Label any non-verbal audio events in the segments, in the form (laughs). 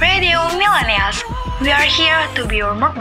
Radio Millennials. We are here to be your mood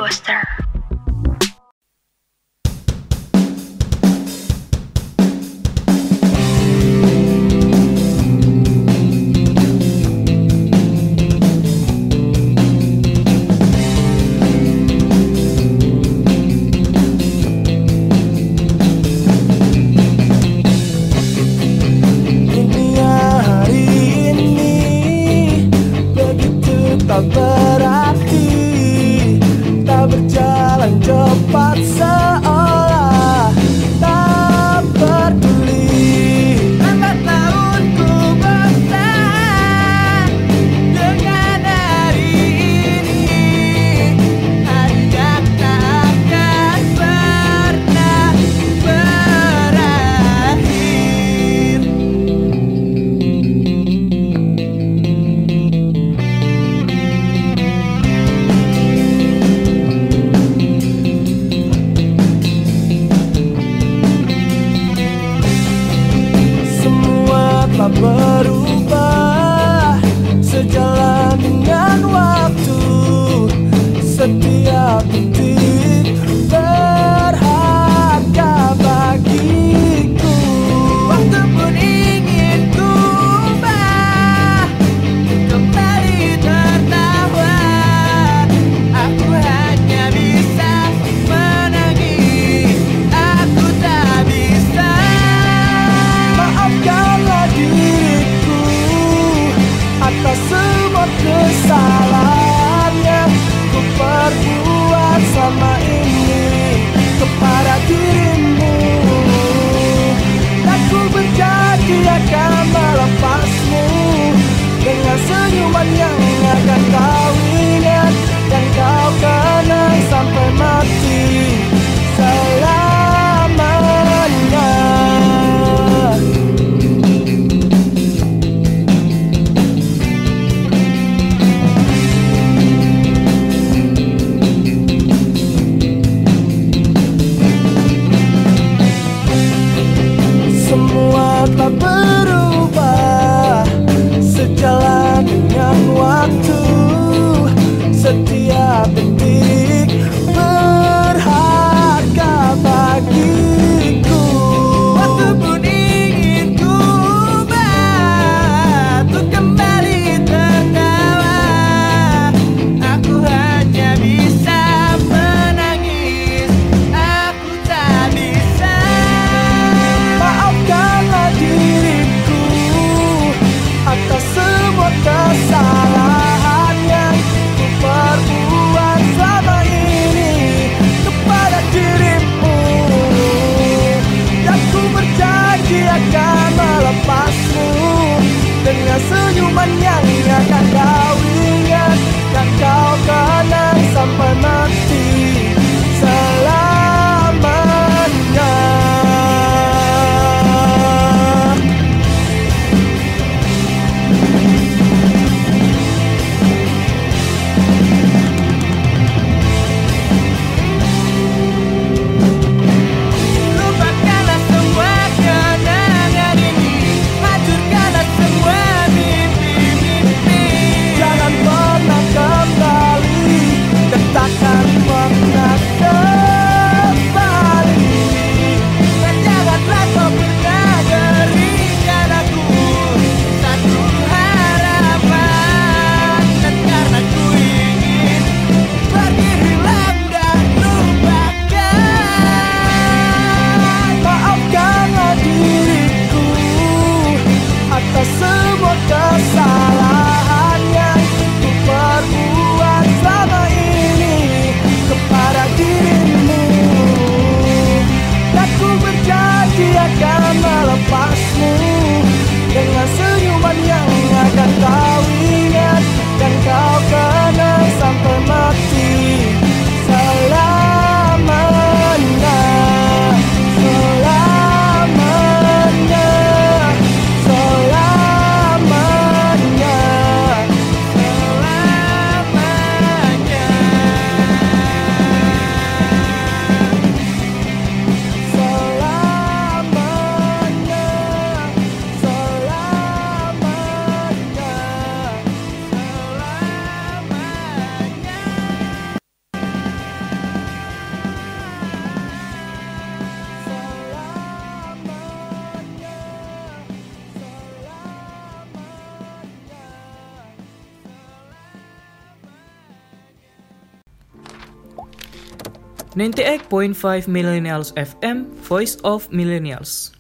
98.5 Millennials FM, Voice of Millennials.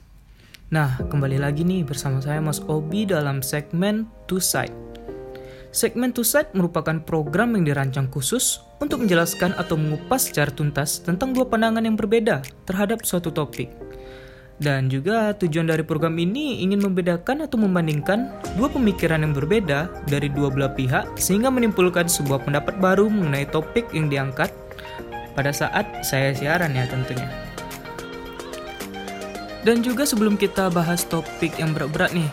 Nah, kembali lagi nih bersama saya Mas Obi dalam segmen Two Side. Segmen Two Side merupakan program yang dirancang khusus untuk menjelaskan atau mengupas secara tuntas tentang dua pandangan yang berbeda terhadap suatu topik. Dan juga tujuan dari program ini ingin membedakan atau membandingkan dua pemikiran yang berbeda dari dua belah pihak sehingga menimbulkan sebuah pendapat baru mengenai topik yang diangkat pada saat saya siaran ya tentunya. Dan juga sebelum kita bahas topik yang berat-berat nih,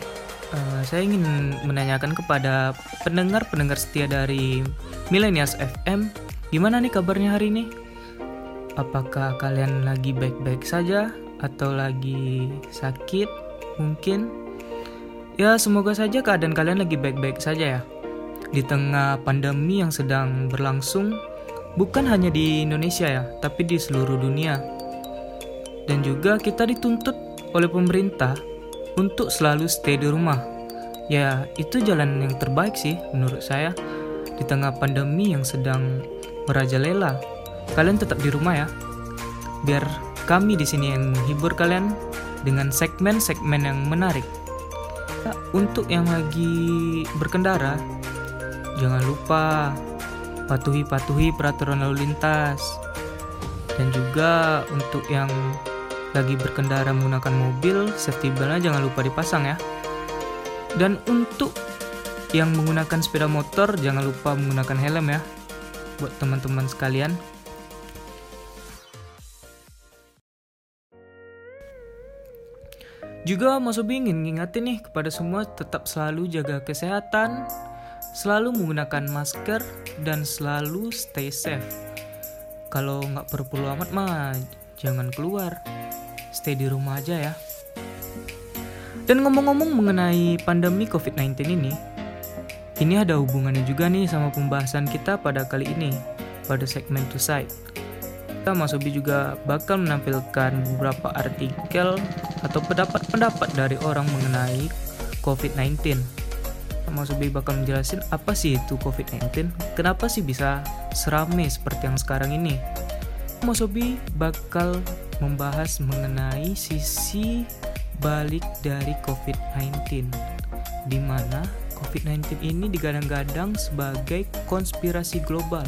uh, saya ingin menanyakan kepada pendengar-pendengar setia dari Millennials FM, gimana nih kabarnya hari ini? Apakah kalian lagi baik-baik saja atau lagi sakit? Mungkin ya semoga saja keadaan kalian lagi baik-baik saja ya. Di tengah pandemi yang sedang berlangsung, bukan hanya di Indonesia ya, tapi di seluruh dunia. Dan juga kita dituntut oleh pemerintah untuk selalu stay di rumah. Ya, itu jalan yang terbaik sih menurut saya. Di tengah pandemi yang sedang merajalela, kalian tetap di rumah ya. Biar kami di sini yang hibur kalian dengan segmen-segmen yang menarik. Untuk yang lagi berkendara, jangan lupa patuhi-patuhi peraturan lalu lintas. Dan juga untuk yang lagi berkendara menggunakan mobil, safety beltnya jangan lupa dipasang ya. Dan untuk yang menggunakan sepeda motor, jangan lupa menggunakan helm ya. Buat teman-teman sekalian. Juga Obi ingin ngingetin nih kepada semua tetap selalu jaga kesehatan, selalu menggunakan masker, dan selalu stay safe. Kalau nggak perlu amat mah jangan keluar, stay di rumah aja ya. Dan ngomong-ngomong mengenai pandemi COVID-19 ini, ini ada hubungannya juga nih sama pembahasan kita pada kali ini, pada segmen To Side. Kita Mas juga bakal menampilkan beberapa artikel atau pendapat-pendapat dari orang mengenai COVID-19 Mas Ubi bakal menjelasin apa sih itu COVID-19, kenapa sih bisa serame seperti yang sekarang ini. Mas Ubi bakal membahas mengenai sisi balik dari COVID-19, di mana COVID-19 ini digadang-gadang sebagai konspirasi global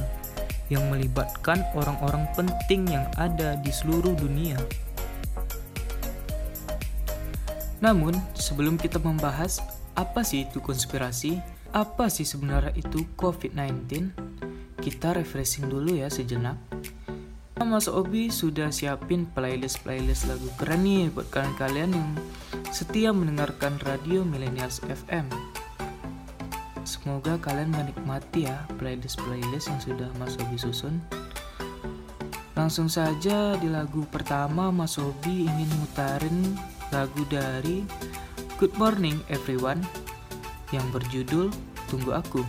yang melibatkan orang-orang penting yang ada di seluruh dunia. Namun, sebelum kita membahas apa sih itu konspirasi? Apa sih sebenarnya itu COVID-19? Kita refreshing dulu ya sejenak. Mas Obi sudah siapin playlist-playlist lagu keren nih buat kalian-kalian yang setia mendengarkan radio Millennials FM. Semoga kalian menikmati ya playlist-playlist yang sudah Mas Obi susun. Langsung saja di lagu pertama Mas Obi ingin mutarin lagu dari Good morning everyone yang berjudul Tunggu Aku.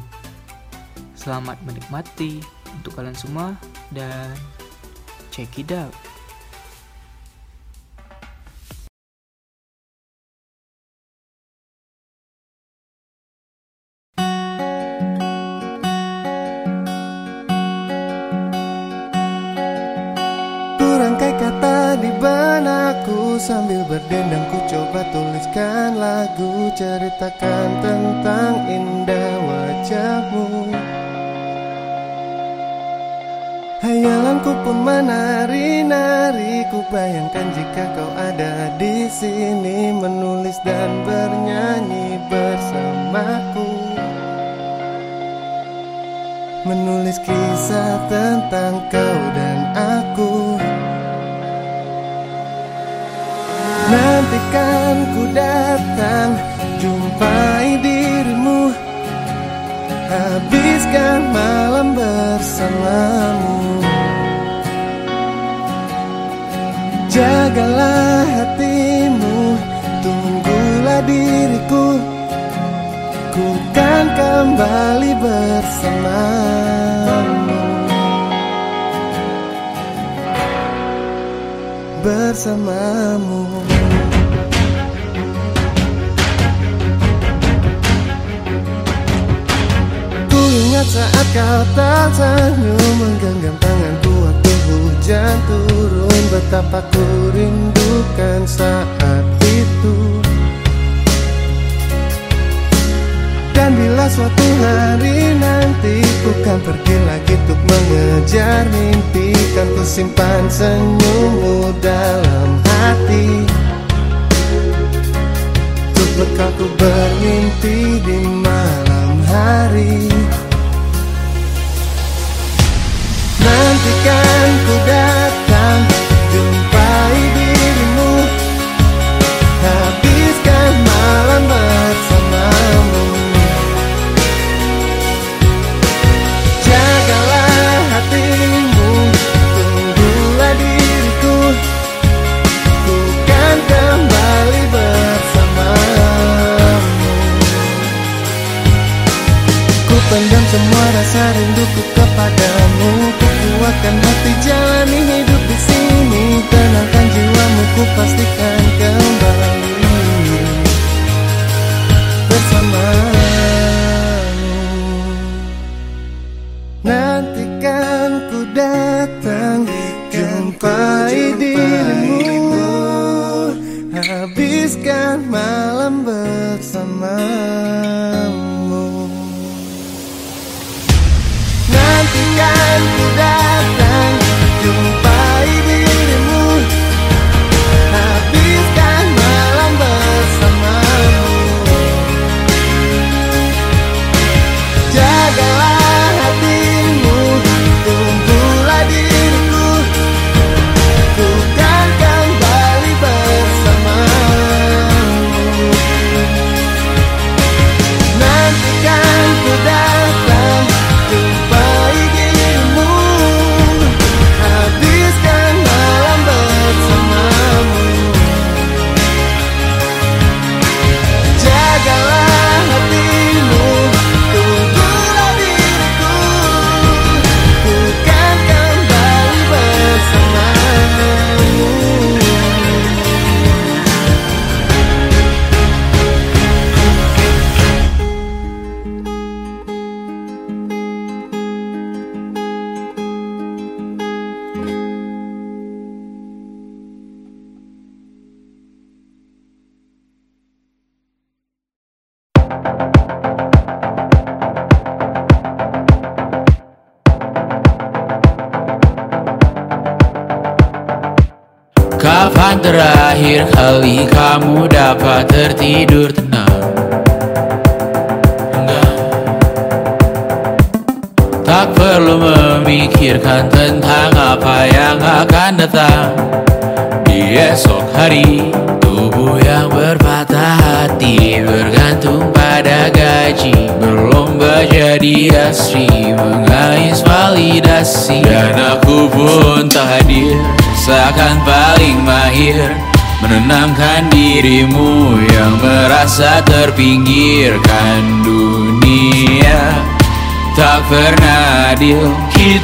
Selamat menikmati untuk kalian semua dan check it out. sambil berdendang ku coba tuliskan lagu Ceritakan tentang indah wajahmu. Hayalanku pun menari-nari Ku bayangkan jika kau ada di sini Menulis dan bernyanyi bersamaku. Menulis kisah tentang kau dan aku. Nantikan datang Jumpai dirimu. Habiskan malam bersamamu. Jagalah hatimu Tunggulah diriku. Ku kan kembali bersamamu. Bersamamu saat kau tersenyum Menggenggam tanganku waktu hujan turun Betapa ku rindukan saat itu. Dan bila suatu hari nanti Ku kan pergi lagi untuk mengejar mimpi Kan ku simpan senyummu dalam hati. Untuk bekal ku bermimpi di malam hari Nantikan ku datang Jumpai dirimu. Habiskan malam bersamamu. Jagalah hatimu Tunggulah diriku. Ku kan kembali bersamamu. Ku pendam semua rasa rinduku kepadamu Ku kuatkan hati jalani hidup di sini. Tenangkan jiwamu ku pastikan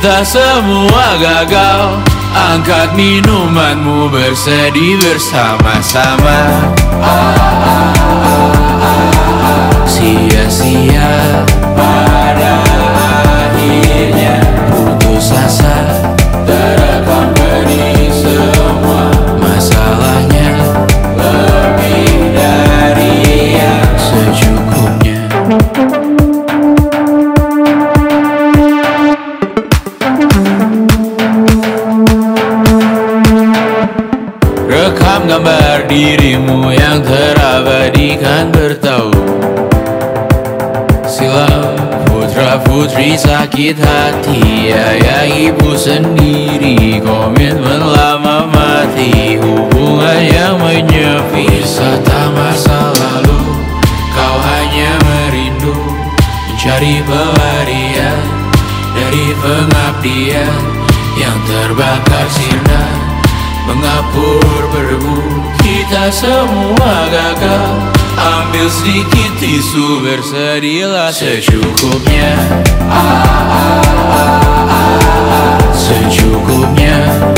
Kita semua gagal. Angkat minumanmu bersedih bersama-sama. Sia-sia pada akhirnya Putus asa. Terekam benih semua. Masalahnya dirimu yang terabadikan bertahun Silam putra putri sakit hati Ayah ibu sendiri komitmen lama mati Hubungan yang menyepi. Wisata masa lalu Kau hanya merindu Mencari pelarian Dari pengabdian Yang terbakar sinar Mengapur berbu Kita semua gagal. Ambil sedikit tisu Bersedihlah secukupnya. Ah, ah, ah, ah, ah. Secukupnya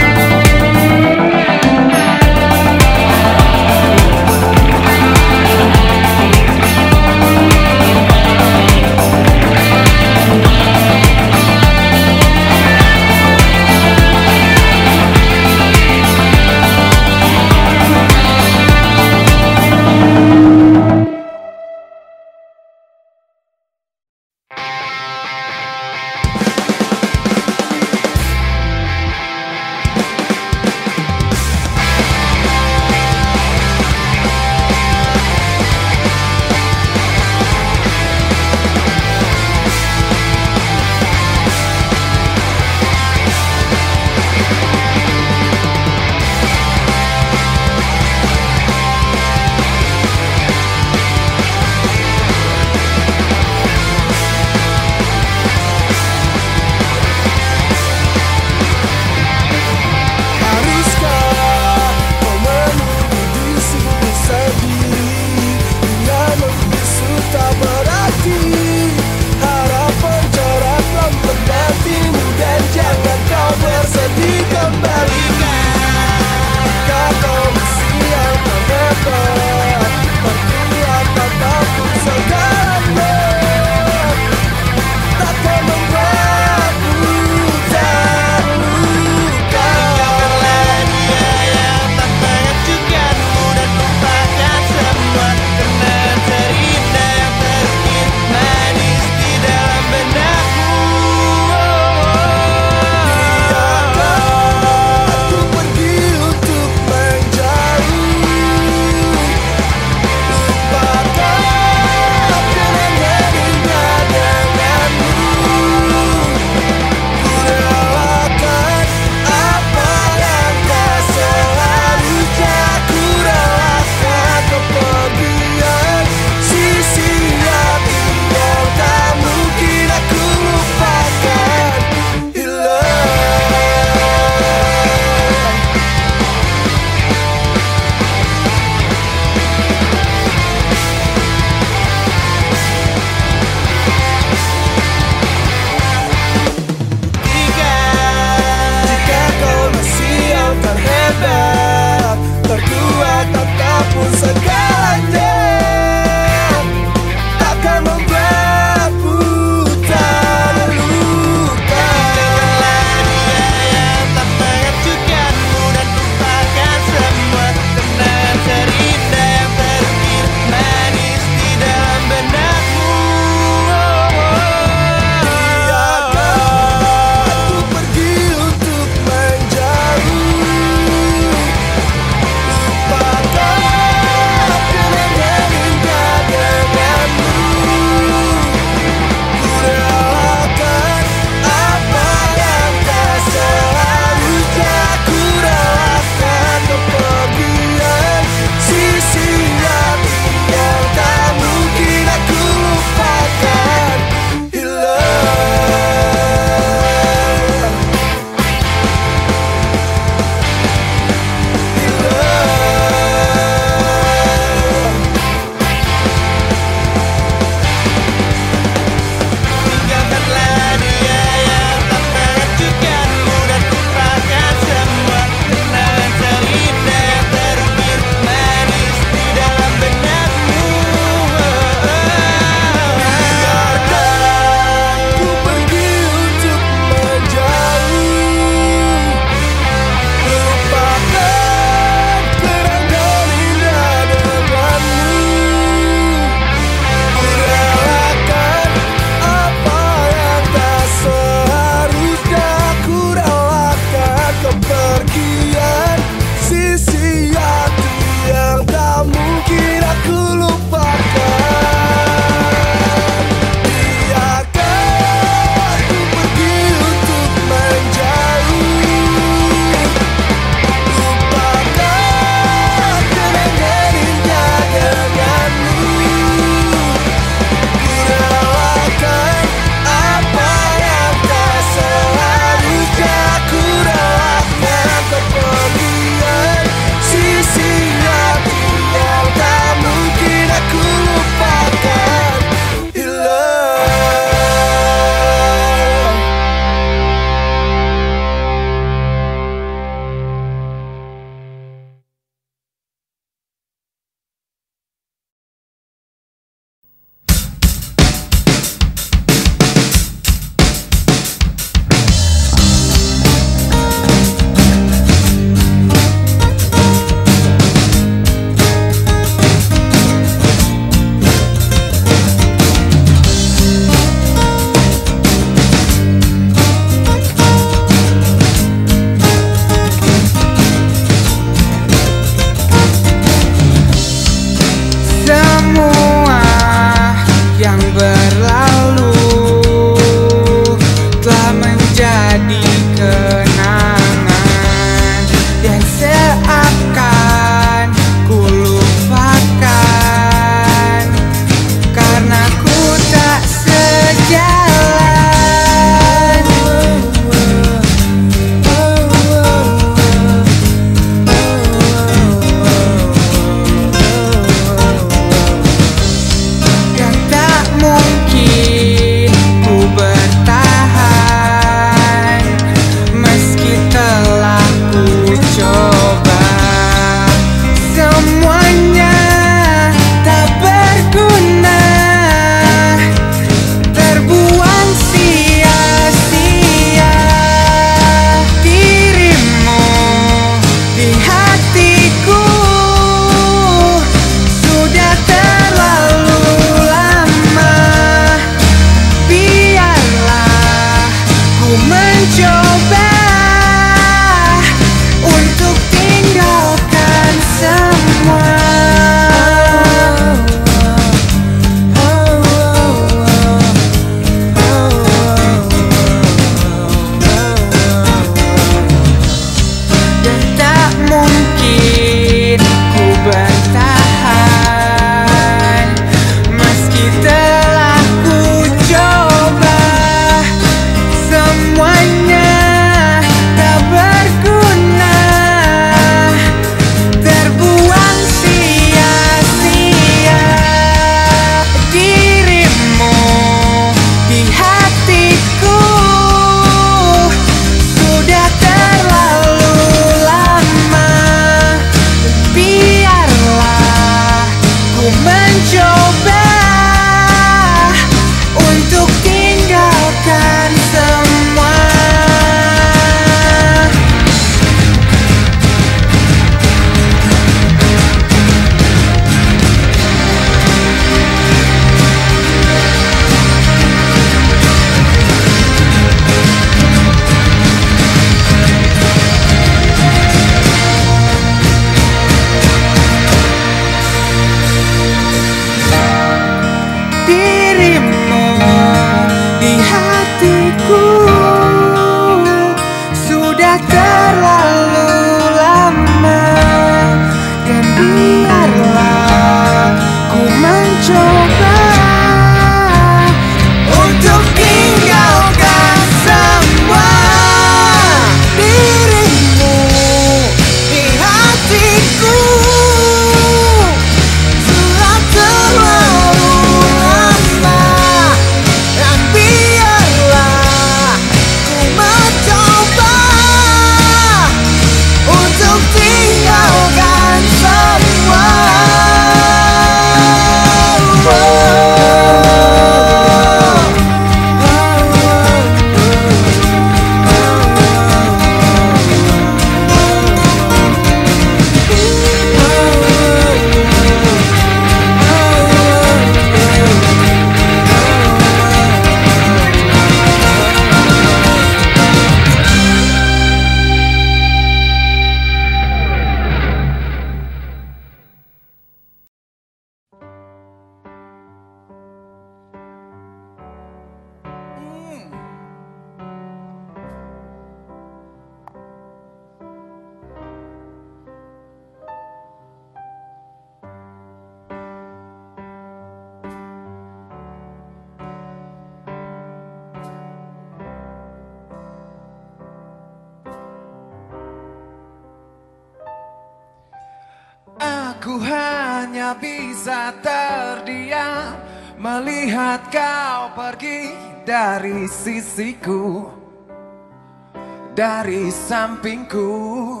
sampingku.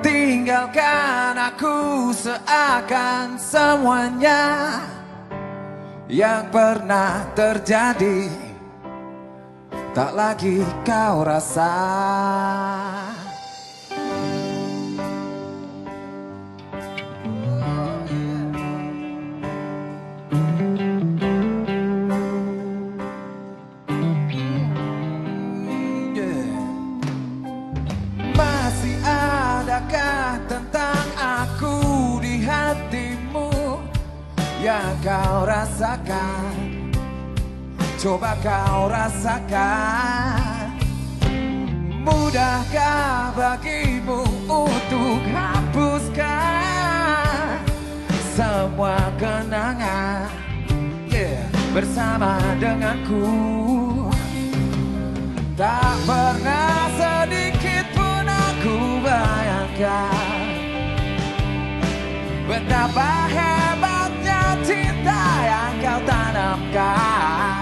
Tinggalkan aku seakan semuanya Yang pernah terjadi. Tak lagi kau rasa Yang kau rasakan Coba kau rasakan. Mudahkah bagimu untuk hapuskan Semua kenangan? Yeah, Bersama denganku. Tak pernah sedikit pun aku bayangkan Betapa hebatnya cinta yang kau tanamkan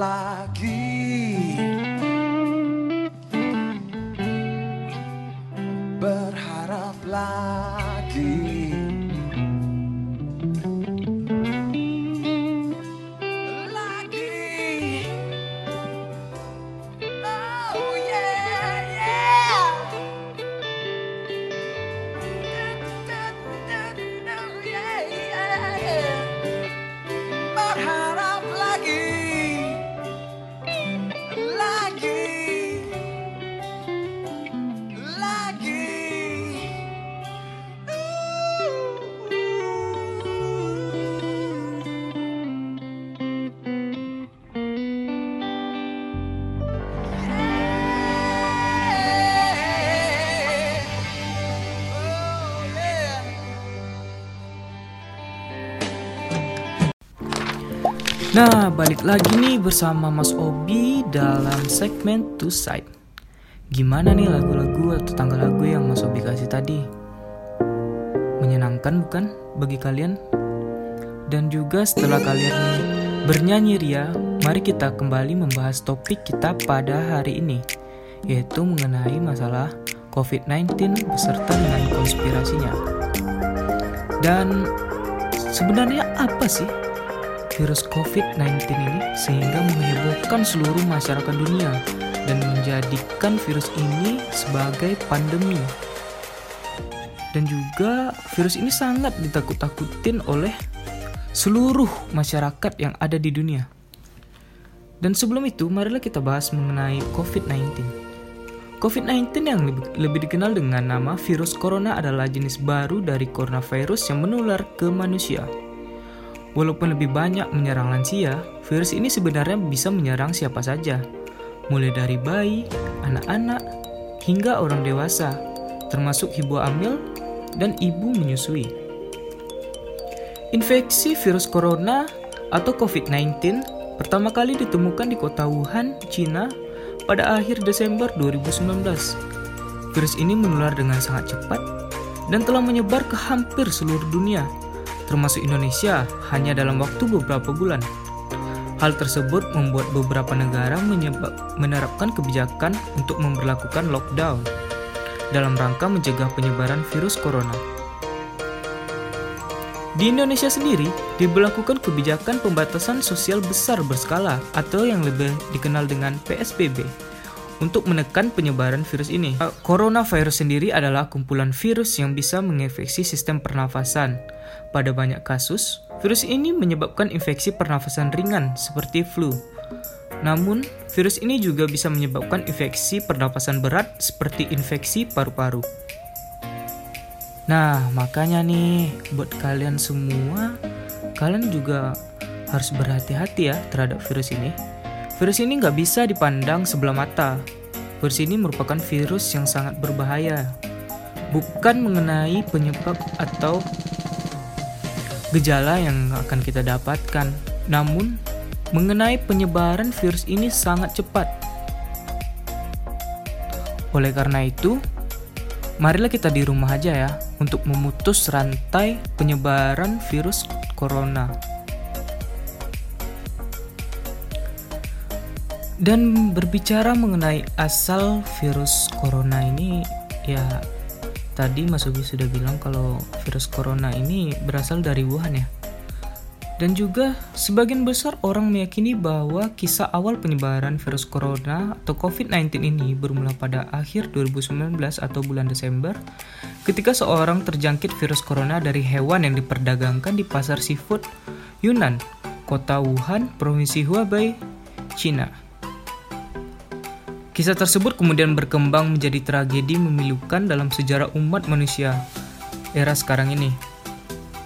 lá. Nah, balik lagi nih bersama Mas Obi dalam segmen Two Side. Gimana nih lagu-lagu atau tanggal lagu yang Mas Obi kasih tadi? Menyenangkan bukan bagi kalian? Dan juga setelah kalian bernyanyi ria, mari kita kembali membahas topik kita pada hari ini, yaitu mengenai masalah COVID-19 beserta dengan konspirasinya. Dan sebenarnya apa sih virus COVID-19 ini sehingga menghebohkan seluruh masyarakat dunia dan menjadikan virus ini sebagai pandemi. Dan juga virus ini sangat ditakut-takutin oleh seluruh masyarakat yang ada di dunia. Dan sebelum itu, marilah kita bahas mengenai COVID-19. COVID-19 yang lebih, lebih dikenal dengan nama virus corona adalah jenis baru dari coronavirus yang menular ke manusia. Walaupun lebih banyak menyerang lansia, virus ini sebenarnya bisa menyerang siapa saja, mulai dari bayi, anak-anak, hingga orang dewasa, termasuk ibu hamil dan ibu menyusui. Infeksi virus corona atau COVID-19 pertama kali ditemukan di kota Wuhan, Cina pada akhir Desember 2019. Virus ini menular dengan sangat cepat dan telah menyebar ke hampir seluruh dunia, termasuk Indonesia hanya dalam waktu beberapa bulan. Hal tersebut membuat beberapa negara menerapkan kebijakan untuk memperlakukan lockdown dalam rangka mencegah penyebaran virus corona. Di Indonesia sendiri, diberlakukan kebijakan pembatasan sosial besar berskala atau yang lebih dikenal dengan PSBB untuk menekan penyebaran virus ini. Coronavirus sendiri adalah kumpulan virus yang bisa menginfeksi sistem pernafasan. Pada banyak kasus, virus ini menyebabkan infeksi pernafasan ringan seperti flu. Namun, virus ini juga bisa menyebabkan infeksi pernapasan berat seperti infeksi paru-paru. Nah, makanya nih, buat kalian semua, kalian juga harus berhati-hati ya terhadap virus ini. Virus ini nggak bisa dipandang sebelah mata. Virus ini merupakan virus yang sangat berbahaya. Bukan mengenai penyebab atau gejala yang akan kita dapatkan, namun mengenai penyebaran virus ini sangat cepat. Oleh karena itu, marilah kita di rumah aja ya untuk memutus rantai penyebaran virus corona. Dan berbicara mengenai asal virus corona ini, ya tadi Mas Ugi sudah bilang kalau virus corona ini berasal dari Wuhan ya. Dan juga sebagian besar orang meyakini bahwa kisah awal penyebaran virus corona atau COVID-19 ini bermula pada akhir 2019 atau bulan Desember ketika seorang terjangkit virus corona dari hewan yang diperdagangkan di pasar seafood Yunnan, kota Wuhan, provinsi Hubei, China. Kisah tersebut kemudian berkembang menjadi tragedi memilukan dalam sejarah umat manusia era sekarang ini.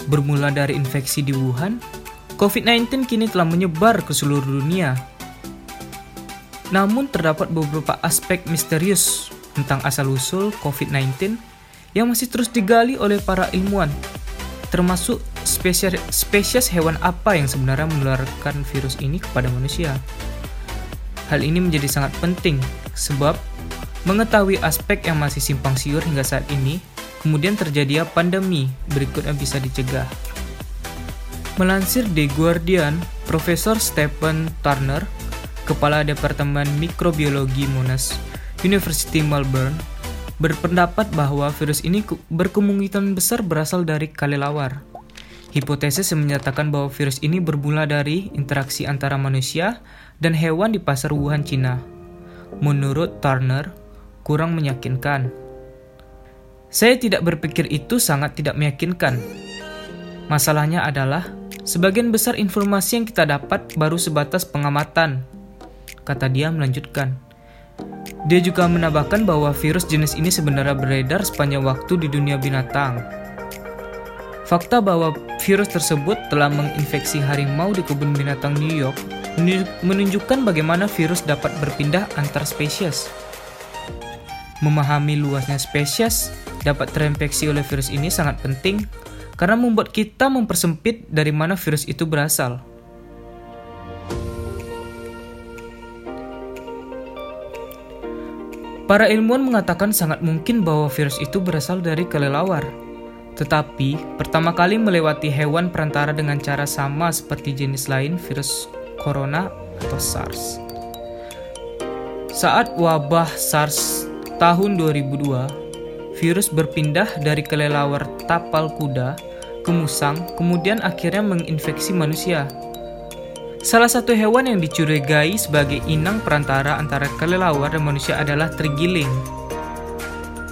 Bermula dari infeksi di Wuhan, COVID-19 kini telah menyebar ke seluruh dunia. Namun terdapat beberapa aspek misterius tentang asal-usul COVID-19 yang masih terus digali oleh para ilmuwan, termasuk spesies, spesies hewan apa yang sebenarnya menularkan virus ini kepada manusia. Hal ini menjadi sangat penting sebab mengetahui aspek yang masih simpang siur hingga saat ini, kemudian terjadi pandemi berikutnya bisa dicegah. Melansir The Guardian, Profesor Stephen Turner, Kepala Departemen Mikrobiologi Monash University Melbourne, berpendapat bahwa virus ini berkemungkinan besar berasal dari kelelawar. Hipotesis yang menyatakan bahwa virus ini bermula dari interaksi antara manusia dan hewan di pasar Wuhan, Cina. Menurut Turner, kurang meyakinkan. Saya tidak berpikir itu sangat tidak meyakinkan. Masalahnya adalah Sebagian besar informasi yang kita dapat baru sebatas pengamatan, kata dia melanjutkan. Dia juga menambahkan bahwa virus jenis ini sebenarnya beredar sepanjang waktu di dunia binatang. Fakta bahwa virus tersebut telah menginfeksi harimau di kebun binatang New York menunjukkan bagaimana virus dapat berpindah antar spesies. Memahami luasnya spesies dapat terinfeksi oleh virus ini sangat penting karena membuat kita mempersempit dari mana virus itu berasal. Para ilmuwan mengatakan sangat mungkin bahwa virus itu berasal dari kelelawar. Tetapi, pertama kali melewati hewan perantara dengan cara sama seperti jenis lain virus corona atau SARS. Saat wabah SARS tahun 2002, virus berpindah dari kelelawar tapal kuda ke musang, kemudian akhirnya menginfeksi manusia. Salah satu hewan yang dicurigai sebagai inang perantara antara kelelawar dan manusia adalah tergiling.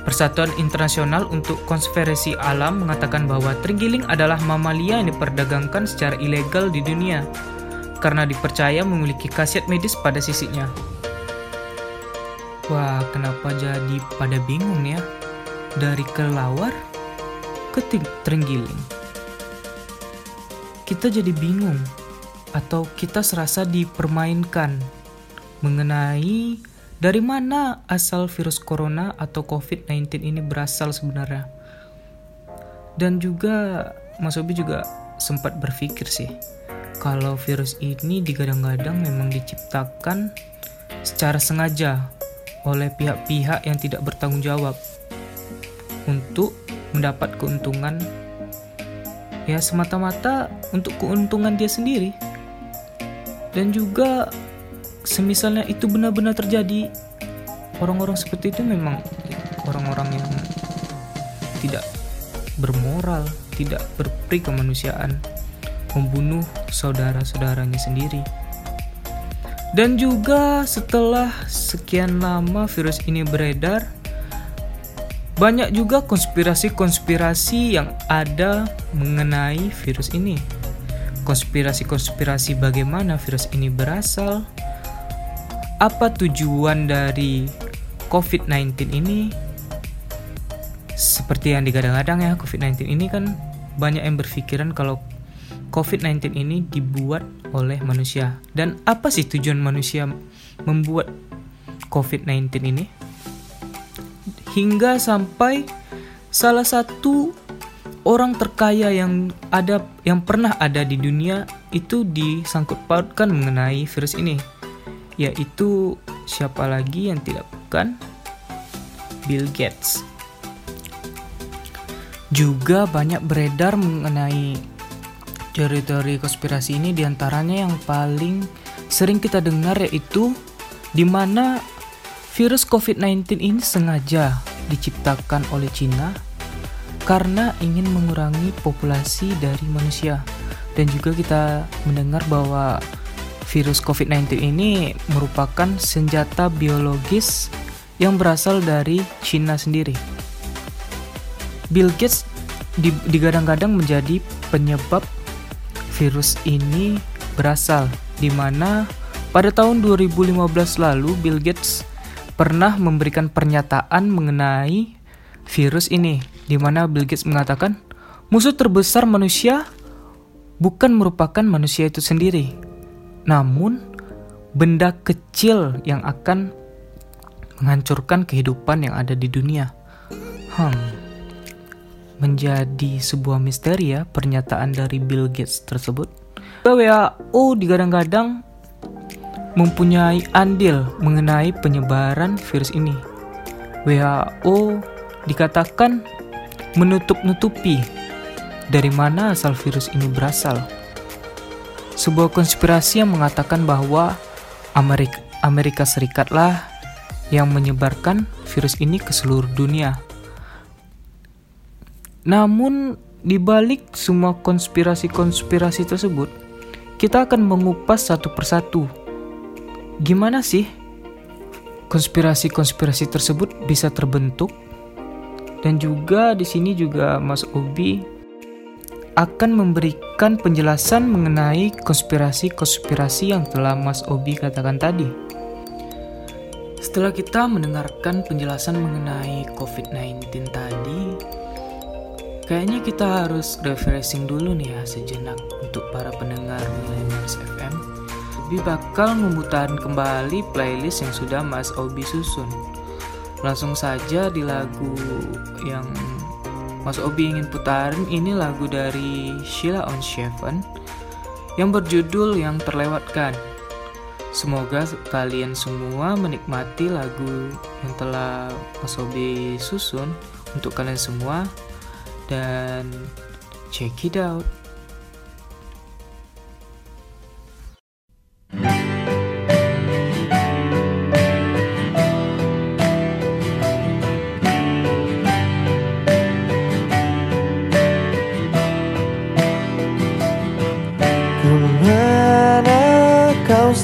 Persatuan Internasional untuk Konservasi Alam mengatakan bahwa terenggiling adalah mamalia yang diperdagangkan secara ilegal di dunia karena dipercaya memiliki khasiat medis pada sisiknya. Wah, kenapa jadi pada bingung ya? Dari kelawar ke terenggiling. Kita jadi bingung atau kita serasa dipermainkan mengenai dari mana asal virus corona atau COVID-19 ini berasal sebenarnya? Dan juga Mas Obi juga sempat berpikir sih, kalau virus ini digadang-gadang memang diciptakan secara sengaja oleh pihak-pihak yang tidak bertanggung jawab untuk mendapat keuntungan ya semata-mata untuk keuntungan dia sendiri dan juga semisalnya itu benar-benar terjadi orang-orang seperti itu memang orang-orang yang tidak bermoral tidak berperi kemanusiaan membunuh saudara-saudaranya sendiri. Dan juga setelah sekian lama virus ini beredar banyak juga konspirasi-konspirasi yang ada mengenai virus ini. Konspirasi-konspirasi bagaimana virus ini berasal, apa tujuan dari COVID-19 ini? Seperti yang digadang-gadang ya, COVID-19 ini kan banyak yang berpikiran kalau COVID-19 ini dibuat oleh manusia. Dan apa sih tujuan manusia membuat COVID-19 ini? Hingga sampai salah satu orang terkaya yang ada yang pernah ada di dunia itu disangkut pautkan mengenai virus ini yaitu siapa lagi yang tidak bukan Bill Gates. Juga banyak beredar mengenai teori-teori konspirasi ini di antaranya yang paling sering kita dengar yaitu di mana virus COVID-19 ini sengaja diciptakan oleh Cina karena ingin mengurangi populasi dari manusia. Dan juga kita mendengar bahwa virus COVID-19 ini merupakan senjata biologis yang berasal dari China sendiri. Bill Gates digadang-gadang menjadi penyebab virus ini berasal, di mana pada tahun 2015 lalu Bill Gates pernah memberikan pernyataan mengenai virus ini, di mana Bill Gates mengatakan musuh terbesar manusia bukan merupakan manusia itu sendiri, namun benda kecil yang akan menghancurkan kehidupan yang ada di dunia. Hmm, menjadi sebuah misteri ya pernyataan dari Bill Gates tersebut. WHO digadang-gadang mempunyai andil mengenai penyebaran virus ini. WHO dikatakan menutup-nutupi dari mana asal virus ini berasal sebuah konspirasi yang mengatakan bahwa Amerika, Amerika Serikatlah yang menyebarkan virus ini ke seluruh dunia. Namun, di balik semua konspirasi-konspirasi tersebut, kita akan mengupas satu persatu. Gimana sih konspirasi-konspirasi tersebut bisa terbentuk? Dan juga di sini juga Mas Obi akan memberikan penjelasan mengenai konspirasi-konspirasi yang telah Mas Obi katakan tadi. Setelah kita mendengarkan penjelasan mengenai COVID-19 tadi, kayaknya kita harus refreshing dulu nih ya sejenak untuk para pendengar Millennials FM. Obi bakal memutarkan kembali playlist yang sudah Mas Obi susun. Langsung saja di lagu yang Mas Obi ingin putarin ini lagu dari Sheila on Seven yang berjudul Yang Terlewatkan. Semoga kalian semua menikmati lagu yang telah Mas Obi susun untuk kalian semua dan check it out.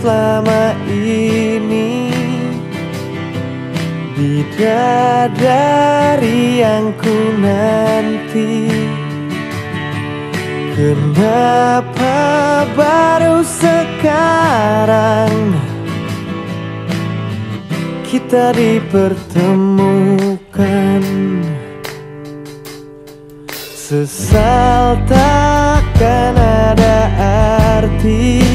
Selama ini. Bidadari yang ku nanti. Kenapa baru sekarang Kita dipertemukan? Sesal takkan ada arti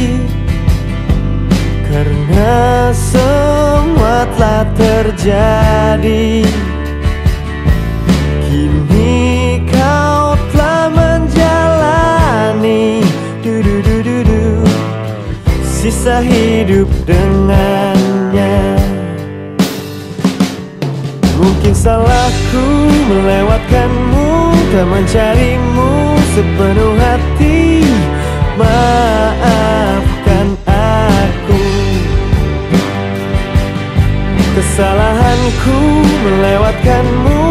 Karena semua telah terjadi. Kini kau telah menjalani. Du du du du du. Sisa hidup dengannya. Mungkin salahku melewatkanmu Tak mencarimu sepenuh hati. Maafkan Kesalahanku melewatkanmu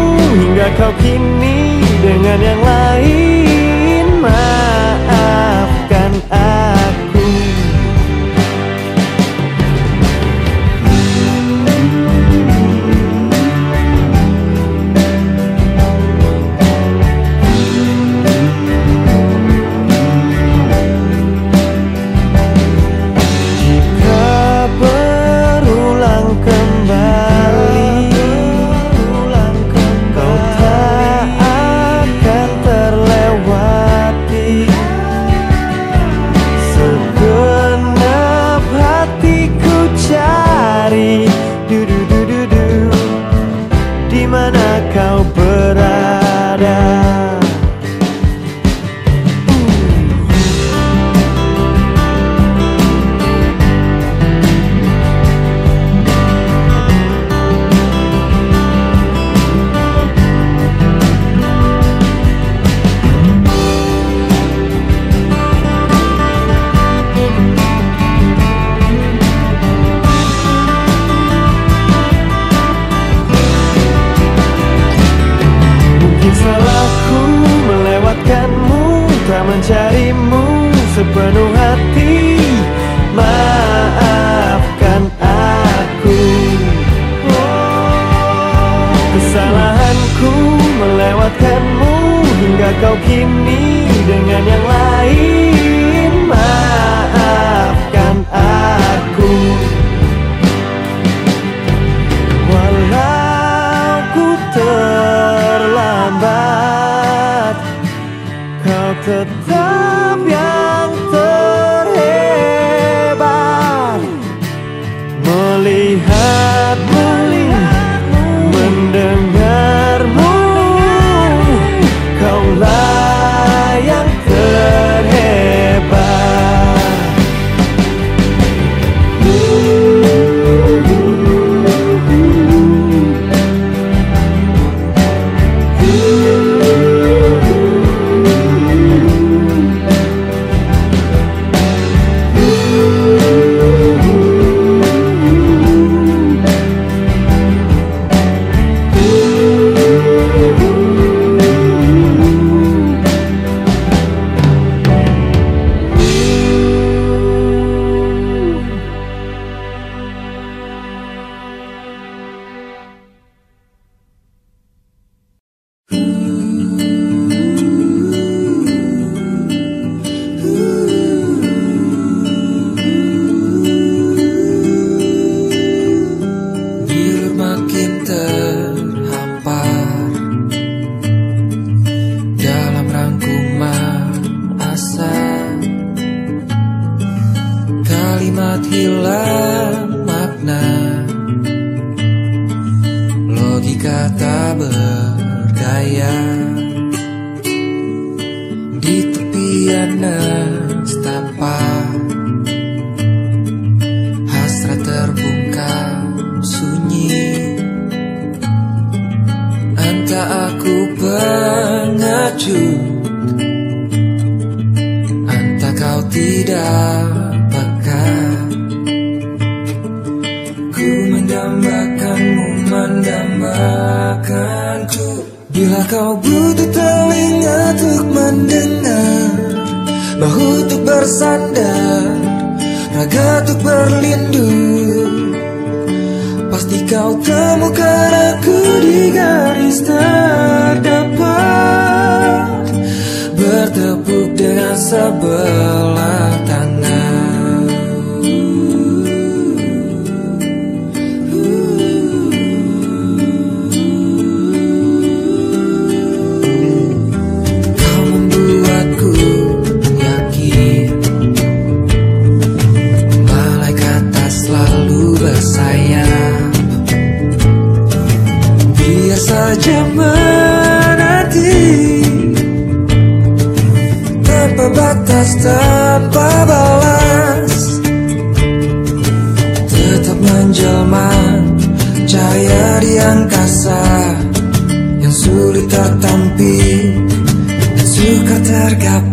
Hingga kau kini dengan yang lain. Maafkan aku sepenuh hati Maafkan aku. Kesalahanku melewatkanmu Hingga kau kini dengan yang lain Kalimat hilang makna. Logika tak berdaya. Di tepian nestapa Hasrat terbungkam sunyi. Anta aku pengecut Anta kau tidak Kau butuh telinga untuk mendengar? Bahu untuk bersandar Raga untuk berlindung. Pasti kau temukan aku di garis terdapat Bertepuk dengan sebelah tanpa balas. Tetap menjelma cahaya di angkasa Yang sulit tertampi dan suka tergapai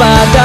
espada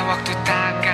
waktu takkan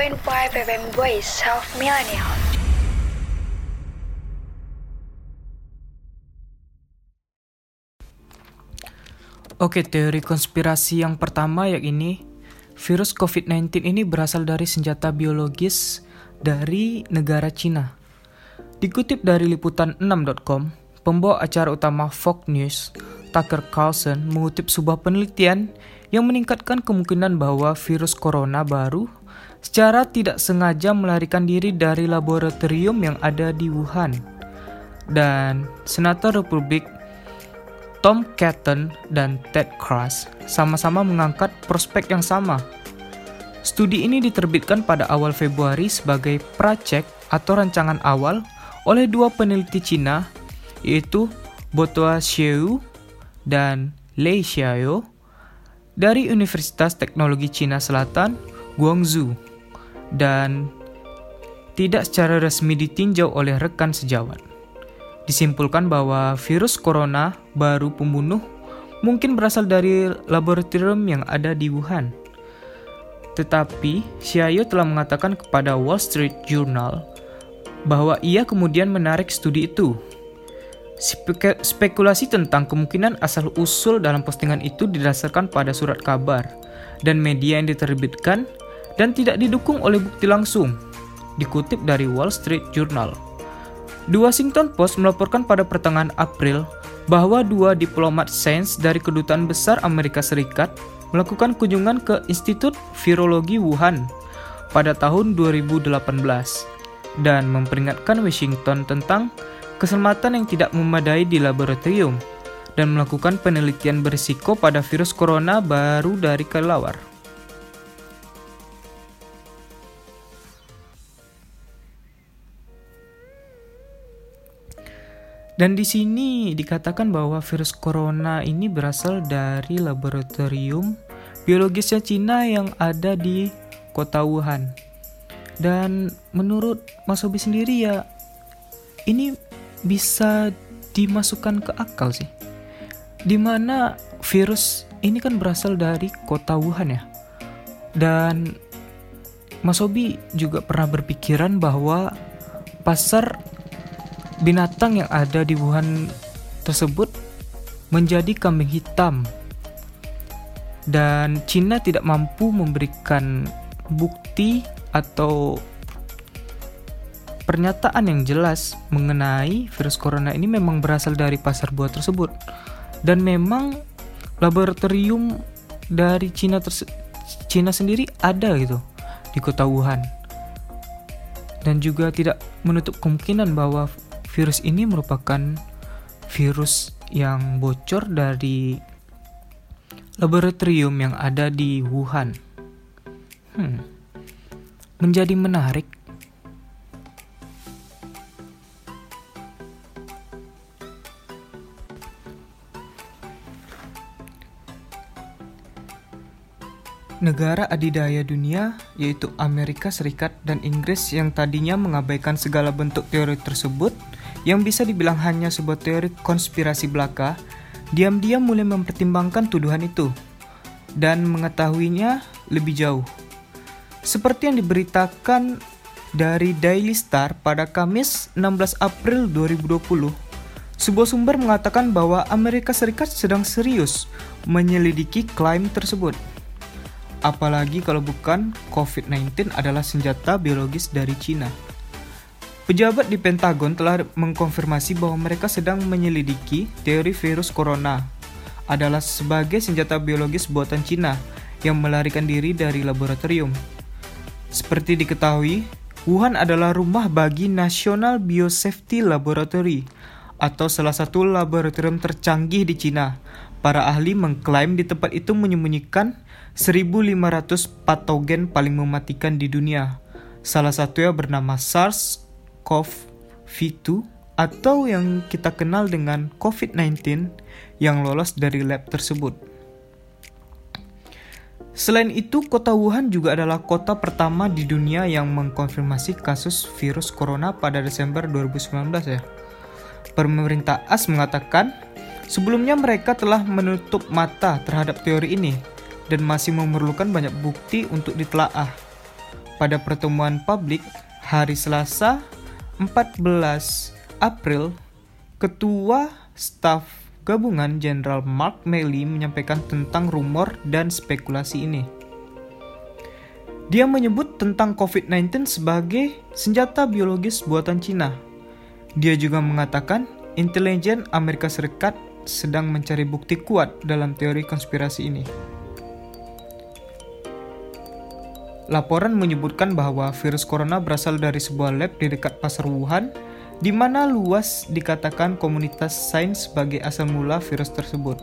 98.5 FM Voice of Millennial. Oke, teori konspirasi yang pertama yakni virus COVID-19 ini berasal dari senjata biologis dari negara Cina. Dikutip dari liputan6.com, pembawa acara utama Fox News, Tucker Carlson, mengutip sebuah penelitian yang meningkatkan kemungkinan bahwa virus corona baru secara tidak sengaja melarikan diri dari laboratorium yang ada di Wuhan. Dan Senator Republik Tom Catton dan Ted Cruz sama-sama mengangkat prospek yang sama. Studi ini diterbitkan pada awal Februari sebagai pracek atau rancangan awal oleh dua peneliti Cina, yaitu Botoa Xiu dan Lei Xiao. dari Universitas Teknologi Cina Selatan, Guangzhou, dan tidak secara resmi ditinjau oleh rekan sejawat. Disimpulkan bahwa virus corona baru pembunuh mungkin berasal dari laboratorium yang ada di Wuhan. Tetapi, Xiaoyu telah mengatakan kepada Wall Street Journal bahwa ia kemudian menarik studi itu. Spek- spekulasi tentang kemungkinan asal-usul dalam postingan itu didasarkan pada surat kabar dan media yang diterbitkan dan tidak didukung oleh bukti langsung. Dikutip dari Wall Street Journal. The Washington Post melaporkan pada pertengahan April bahwa dua diplomat sains dari kedutaan besar Amerika Serikat melakukan kunjungan ke Institut Virologi Wuhan pada tahun 2018 dan memperingatkan Washington tentang keselamatan yang tidak memadai di laboratorium dan melakukan penelitian berisiko pada virus corona baru dari kelelawar. Dan di sini dikatakan bahwa virus corona ini berasal dari laboratorium biologisnya Cina yang ada di kota Wuhan. Dan menurut Mas Hobi sendiri ya, ini bisa dimasukkan ke akal sih. Di mana virus ini kan berasal dari kota Wuhan ya. Dan Mas Hobi juga pernah berpikiran bahwa pasar binatang yang ada di Wuhan tersebut menjadi kambing hitam. Dan Cina tidak mampu memberikan bukti atau pernyataan yang jelas mengenai virus corona ini memang berasal dari pasar buah tersebut. Dan memang laboratorium dari Cina Cina sendiri ada gitu di kota Wuhan. Dan juga tidak menutup kemungkinan bahwa virus ini merupakan virus yang bocor dari laboratorium yang ada di Wuhan. Hmm, menjadi menarik. Negara adidaya dunia, yaitu Amerika Serikat dan Inggris yang tadinya mengabaikan segala bentuk teori tersebut, yang bisa dibilang hanya sebuah teori konspirasi belaka, diam-diam mulai mempertimbangkan tuduhan itu dan mengetahuinya lebih jauh. Seperti yang diberitakan dari Daily Star pada Kamis 16 April 2020, sebuah sumber mengatakan bahwa Amerika Serikat sedang serius menyelidiki klaim tersebut. Apalagi kalau bukan COVID-19 adalah senjata biologis dari Cina. Pejabat di Pentagon telah mengkonfirmasi bahwa mereka sedang menyelidiki teori virus corona adalah sebagai senjata biologis buatan Cina yang melarikan diri dari laboratorium. Seperti diketahui, Wuhan adalah rumah bagi National Biosafety Laboratory atau salah satu laboratorium tercanggih di Cina. Para ahli mengklaim di tempat itu menyembunyikan 1.500 patogen paling mematikan di dunia. Salah satunya bernama SARS-CoV-2 atau yang kita kenal dengan COVID-19 yang lolos dari lab tersebut. Selain itu, kota Wuhan juga adalah kota pertama di dunia yang mengkonfirmasi kasus virus corona pada Desember 2019 ya. Pemerintah AS mengatakan sebelumnya mereka telah menutup mata terhadap teori ini dan masih memerlukan banyak bukti untuk ditelaah. Pada pertemuan publik hari Selasa 14 April, Ketua Staf Gabungan Jenderal Mark Milley menyampaikan tentang rumor dan spekulasi ini. Dia menyebut tentang COVID-19 sebagai senjata biologis buatan Cina. Dia juga mengatakan intelijen Amerika Serikat sedang mencari bukti kuat dalam teori konspirasi ini. Laporan menyebutkan bahwa virus corona berasal dari sebuah lab di dekat pasar Wuhan, di mana luas dikatakan komunitas sains sebagai asal mula virus tersebut.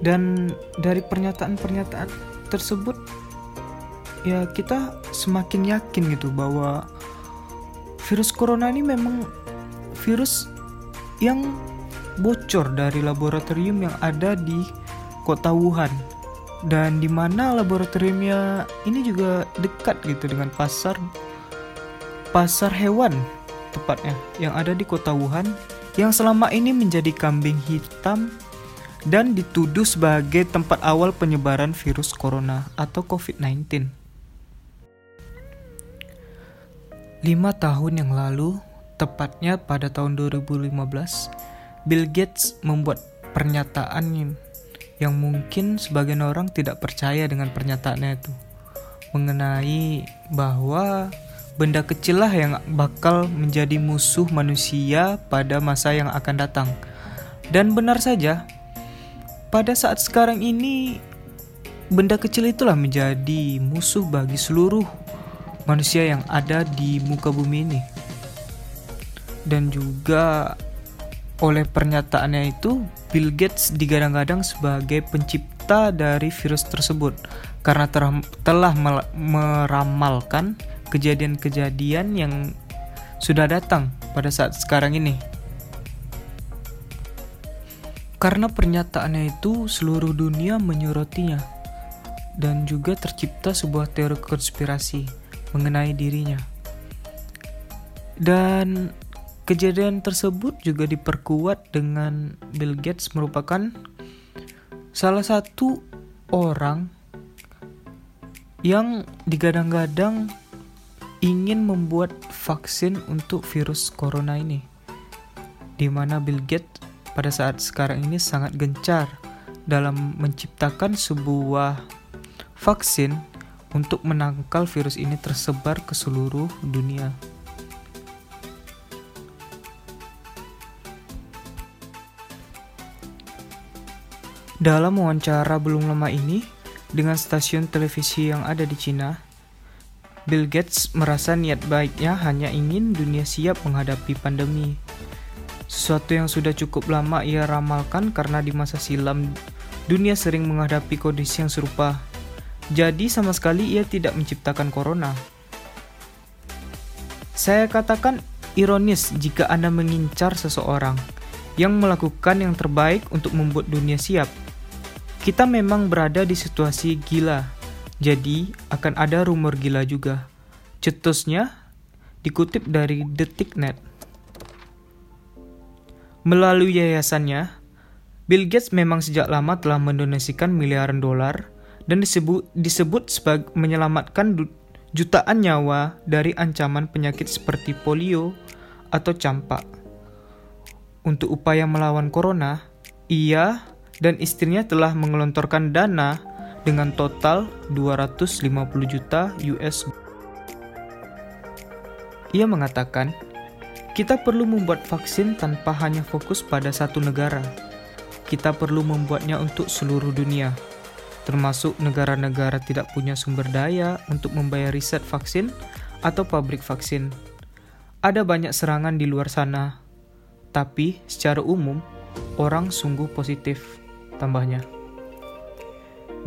Dan dari pernyataan-pernyataan tersebut, ya kita semakin yakin gitu bahwa virus corona ini memang virus yang bocor dari laboratorium yang ada di kota Wuhan dan di mana laboratoriumnya ini juga dekat gitu dengan pasar pasar hewan tepatnya yang ada di kota Wuhan yang selama ini menjadi kambing hitam dan dituduh sebagai tempat awal penyebaran virus corona atau COVID-19. Lima tahun yang lalu, tepatnya pada tahun 2015, Bill Gates membuat pernyataan yang mungkin sebagian orang tidak percaya dengan pernyataannya itu mengenai bahwa benda kecil lah yang bakal menjadi musuh manusia pada masa yang akan datang. Dan benar saja, pada saat sekarang ini benda kecil itulah menjadi musuh bagi seluruh manusia yang ada di muka bumi ini. Dan juga oleh pernyataannya itu, Bill Gates digadang-gadang sebagai pencipta dari virus tersebut karena telah meramalkan kejadian-kejadian yang sudah datang pada saat sekarang ini. Karena pernyataannya itu seluruh dunia menyorotinya dan juga tercipta sebuah teori konspirasi mengenai dirinya. Dan kejadian tersebut juga diperkuat dengan Bill Gates merupakan salah satu orang yang digadang-gadang ingin membuat vaksin untuk virus corona ini. Di mana Bill Gates pada saat sekarang ini sangat gencar dalam menciptakan sebuah vaksin untuk menangkal virus ini tersebar ke seluruh dunia. Dalam wawancara belum lama ini dengan stasiun televisi yang ada di Cina, Bill Gates merasa niat baiknya hanya ingin dunia siap menghadapi pandemi. Sesuatu yang sudah cukup lama ia ramalkan karena di masa silam dunia sering menghadapi kondisi yang serupa. Jadi sama sekali ia tidak menciptakan corona. Saya katakan ironis jika Anda mengincar seseorang yang melakukan yang terbaik untuk membuat dunia siap. Kita memang berada di situasi gila jadi, akan ada rumor gila juga. Cetusnya dikutip dari Detiknet. Melalui yayasannya, Bill Gates memang sejak lama telah mendonasikan miliaran dolar dan disebut, disebut sebagai menyelamatkan jutaan nyawa dari ancaman penyakit seperti polio atau campak. Untuk upaya melawan corona, ia dan istrinya telah mengelontorkan dana dengan total 250 juta US. Ia mengatakan, kita perlu membuat vaksin tanpa hanya fokus pada satu negara. Kita perlu membuatnya untuk seluruh dunia, termasuk negara-negara tidak punya sumber daya untuk membayar riset vaksin atau pabrik vaksin. Ada banyak serangan di luar sana, tapi secara umum orang sungguh positif, tambahnya.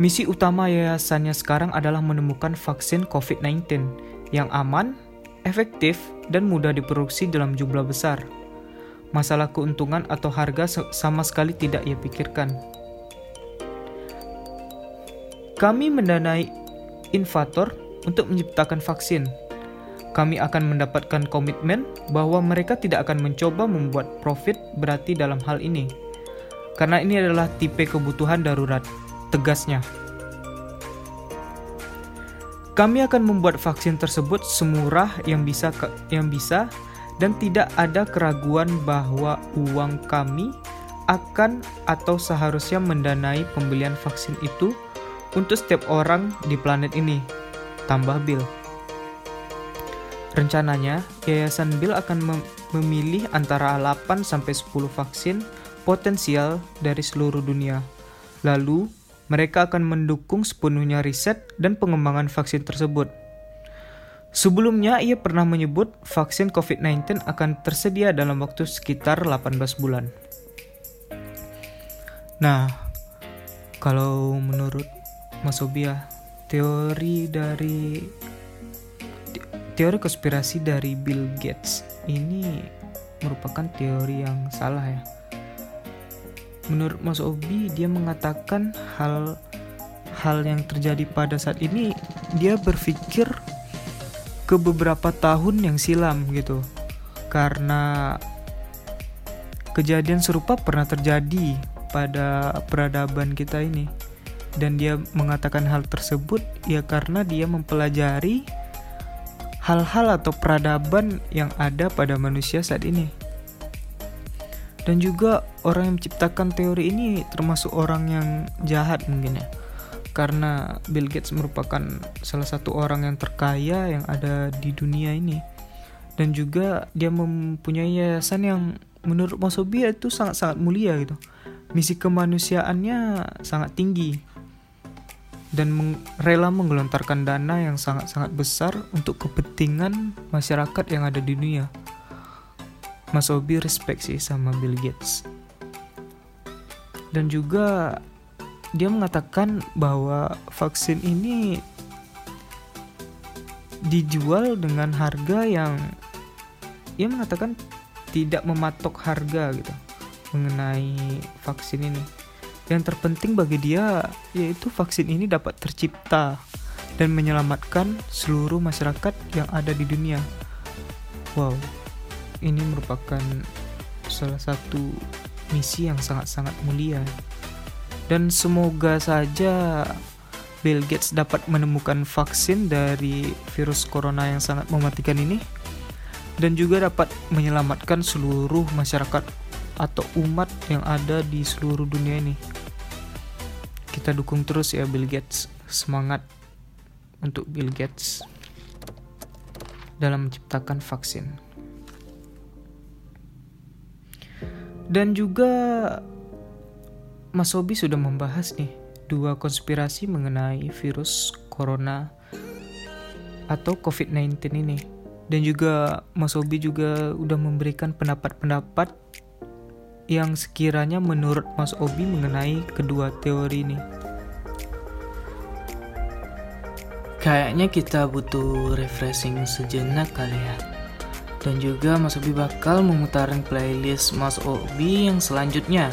Misi utama yayasannya sekarang adalah menemukan vaksin COVID-19 yang aman, efektif, dan mudah diproduksi dalam jumlah besar. Masalah keuntungan atau harga sama sekali tidak ia pikirkan. Kami mendanai invator untuk menciptakan vaksin. Kami akan mendapatkan komitmen bahwa mereka tidak akan mencoba membuat profit berarti dalam hal ini. Karena ini adalah tipe kebutuhan darurat tegasnya. Kami akan membuat vaksin tersebut semurah yang bisa yang bisa dan tidak ada keraguan bahwa uang kami akan atau seharusnya mendanai pembelian vaksin itu untuk setiap orang di planet ini. Tambah Bill. Rencananya, Yayasan Bill akan mem memilih antara 8 sampai 10 vaksin potensial dari seluruh dunia. Lalu, mereka akan mendukung sepenuhnya riset dan pengembangan vaksin tersebut. Sebelumnya, ia pernah menyebut vaksin COVID-19 akan tersedia dalam waktu sekitar 18 bulan. Nah, kalau menurut Mas Obia, teori dari teori konspirasi dari Bill Gates ini merupakan teori yang salah ya menurut Mas Obi dia mengatakan hal hal yang terjadi pada saat ini dia berpikir ke beberapa tahun yang silam gitu. Karena kejadian serupa pernah terjadi pada peradaban kita ini. Dan dia mengatakan hal tersebut ya karena dia mempelajari hal-hal atau peradaban yang ada pada manusia saat ini dan juga orang yang menciptakan teori ini termasuk orang yang jahat mungkin ya. Karena Bill Gates merupakan salah satu orang yang terkaya yang ada di dunia ini. Dan juga dia mempunyai yayasan yang menurut Mosobi itu sangat-sangat mulia gitu. Misi kemanusiaannya sangat tinggi. Dan meng- rela menggelontarkan dana yang sangat-sangat besar untuk kepentingan masyarakat yang ada di dunia Mas Obi respect sih sama Bill Gates dan juga dia mengatakan bahwa vaksin ini dijual dengan harga yang ia mengatakan tidak mematok harga gitu mengenai vaksin ini. Yang terpenting bagi dia yaitu vaksin ini dapat tercipta dan menyelamatkan seluruh masyarakat yang ada di dunia. Wow, ini merupakan salah satu misi yang sangat-sangat mulia. Dan semoga saja Bill Gates dapat menemukan vaksin dari virus corona yang sangat mematikan ini dan juga dapat menyelamatkan seluruh masyarakat atau umat yang ada di seluruh dunia ini. Kita dukung terus ya Bill Gates. Semangat untuk Bill Gates dalam menciptakan vaksin. Dan juga Mas Sobi sudah membahas nih dua konspirasi mengenai virus corona atau COVID-19 ini. Dan juga Mas Obi juga udah memberikan pendapat-pendapat yang sekiranya menurut Mas Obi mengenai kedua teori ini. Kayaknya kita butuh refreshing sejenak kali ya. Dan juga Mas Obi bakal memutarin playlist Mas Obi yang selanjutnya.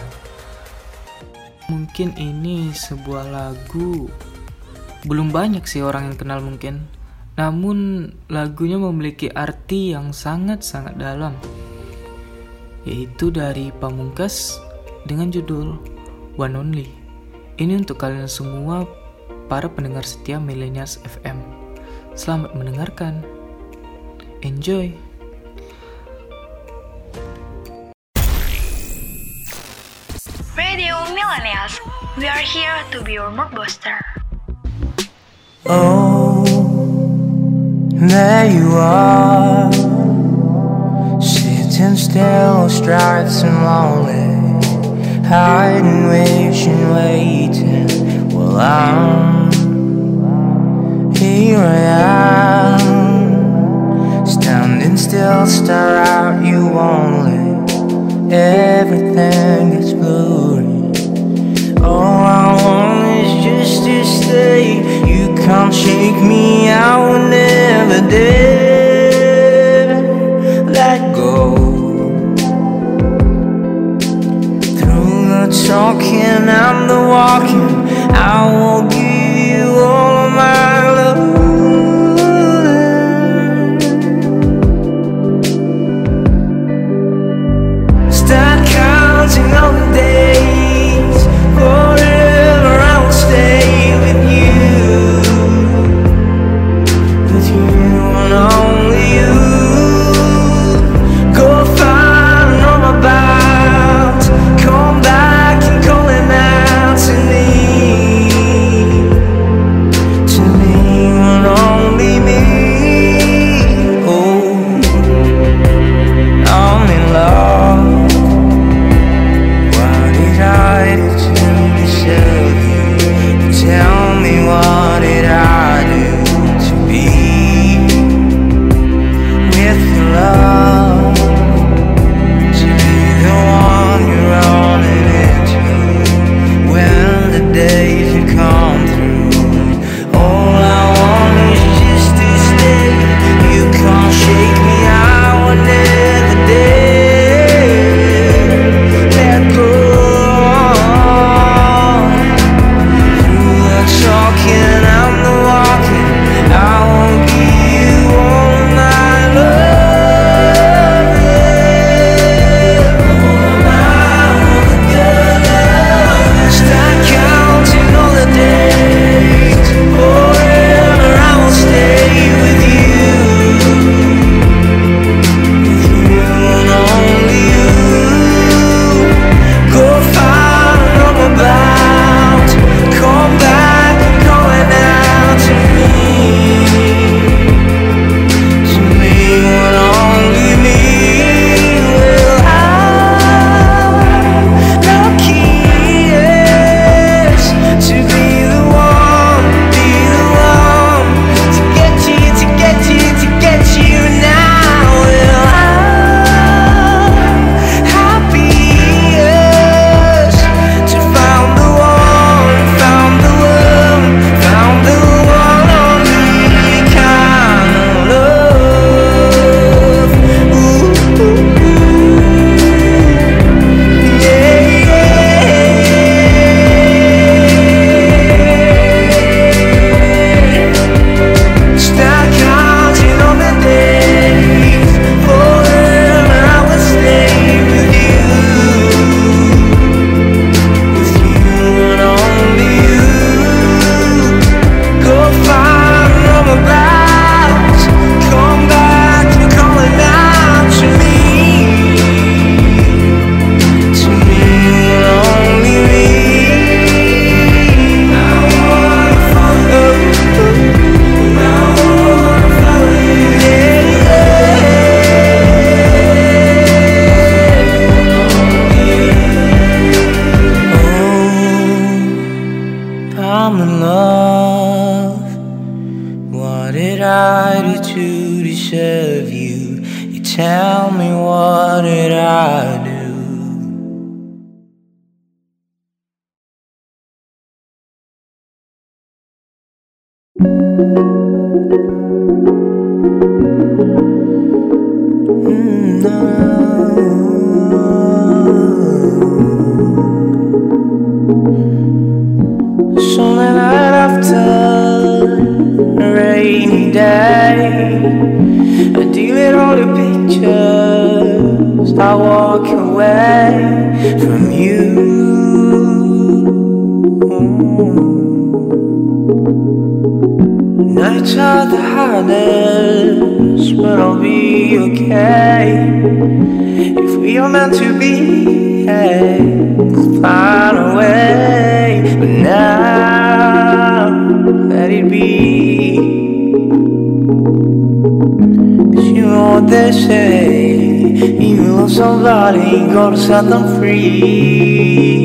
Mungkin ini sebuah lagu belum banyak sih orang yang kenal mungkin. Namun lagunya memiliki arti yang sangat-sangat dalam. Yaitu dari Pamungkas dengan judul One Only. Ini untuk kalian semua para pendengar setia Millennials FM. Selamat mendengarkan. Enjoy. Millennials, we are here to be your moodbuster. Oh, there you are, sitting still, stripes and lonely, hiding, wishing, waiting. Well, I'm here. I am, standing still, stare at you only. Everything gets blurry. All I want is just to stay. You can't shake me, I will never dare let go. Through the talking and the walking, I won't give Are the hardest, but I'll be okay. If we are meant to be, hey, find a way. But now, let it be. Cause you know what they say. if You love somebody, gotta set them free.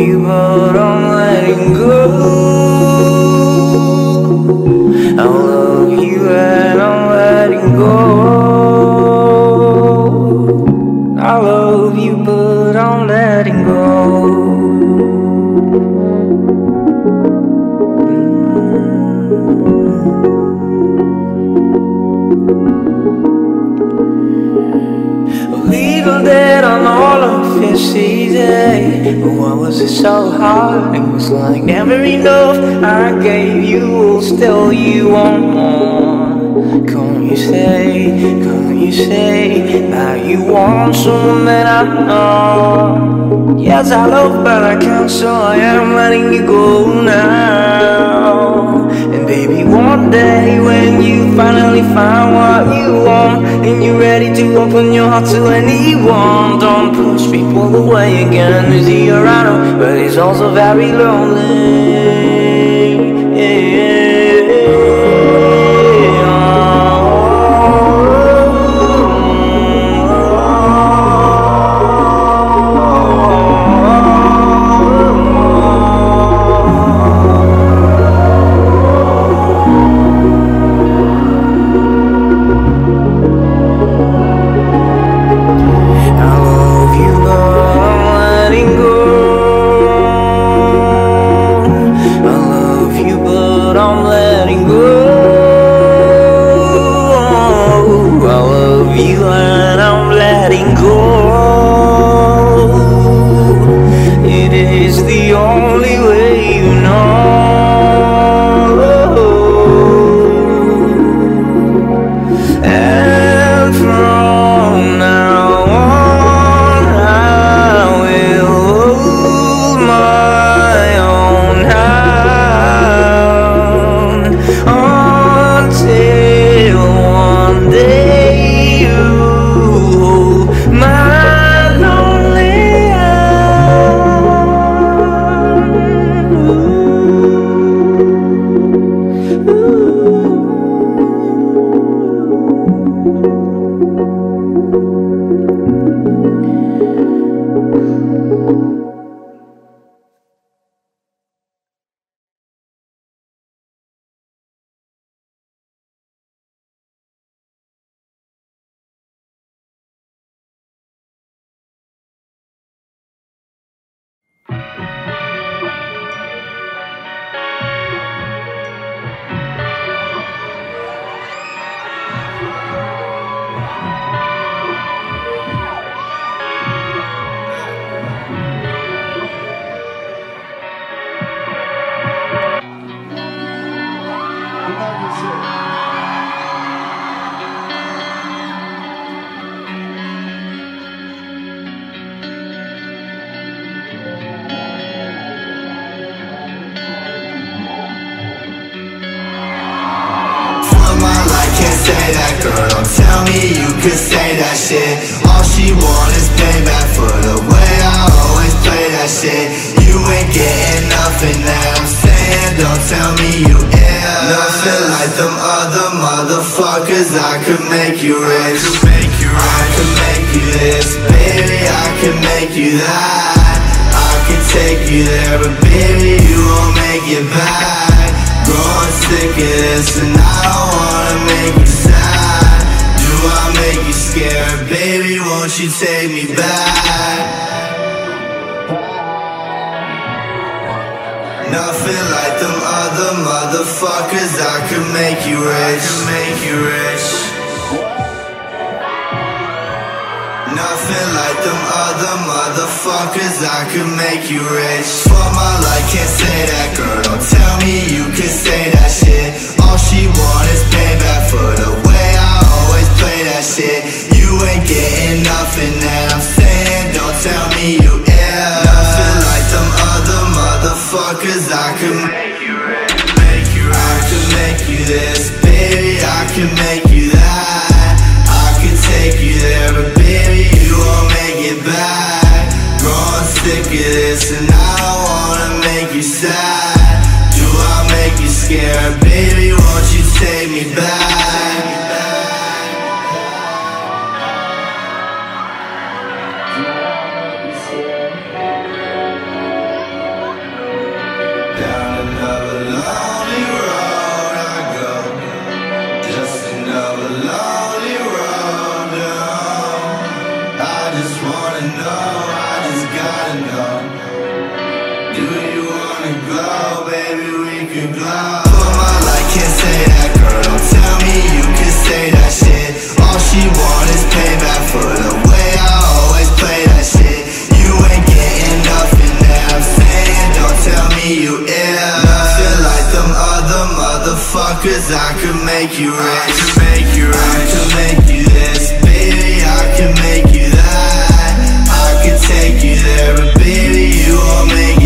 You, but I'm letting go. I love you, and I'm letting go. I love you, but I'm letting go. Mm. Legal it's easy. But why was it so hard? It was like never enough. I gave you, still you want more. Can't you say, can't you say that you want someone that I know? Yes, I love, but I can't, so I am letting you go now. And baby, one day when you finally find what you want, and you're ready to open your heart to anyone, don't push people away again. It's I know, but it's also very lonely. I you could say that shit. All she want is payback for the way I always play that shit. You ain't getting nothing that I'm saying. Don't tell me you ain't Nothing like them other motherfuckers. I could make you rich. I could make you this. Baby, I could make you that. I could take you there But baby, you won't make it back. Growing sick of this and I don't wanna make you sad I make you scared? Baby, won't you take me back? Nothing like them other motherfuckers I could make you rich I could make you rich Nothing like them other motherfuckers. I could make you rich. For my life, can't say that, girl. Don't tell me you can say that shit. All she want is payback for the shit. You ain't getting nothing that I'm saying. Don't tell me you yeah. Nothing like them other motherfuckers. I could make you rich. Make you rich. I could make you this, baby. I can make you that. I can take you there, but baby, you won't make it back. Growing sick of this, and I don't wanna make you sad. Do I make you scared, baby? Won't you take me back? Motherfuckers. I could make you rich. I could make you rich. I could make you this, baby. I could make you that. I could take you there, but baby, you won't make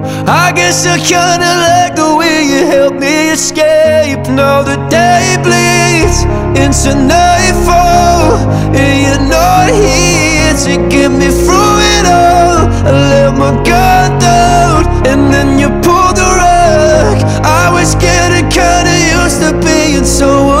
I guess I kinda like the way you help me escape. Now the day bleeds into nightfall, and you're not here to get me through it all. I let my guard down, and then you pulled the rug. I was getting kinda used to being someone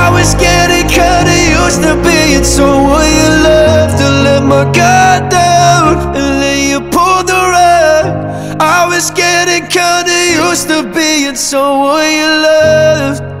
was getting kinda used to being someone you loved To let my guard down and then you pulled the rug. I was getting kinda used to being someone you loved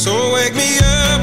So wake me up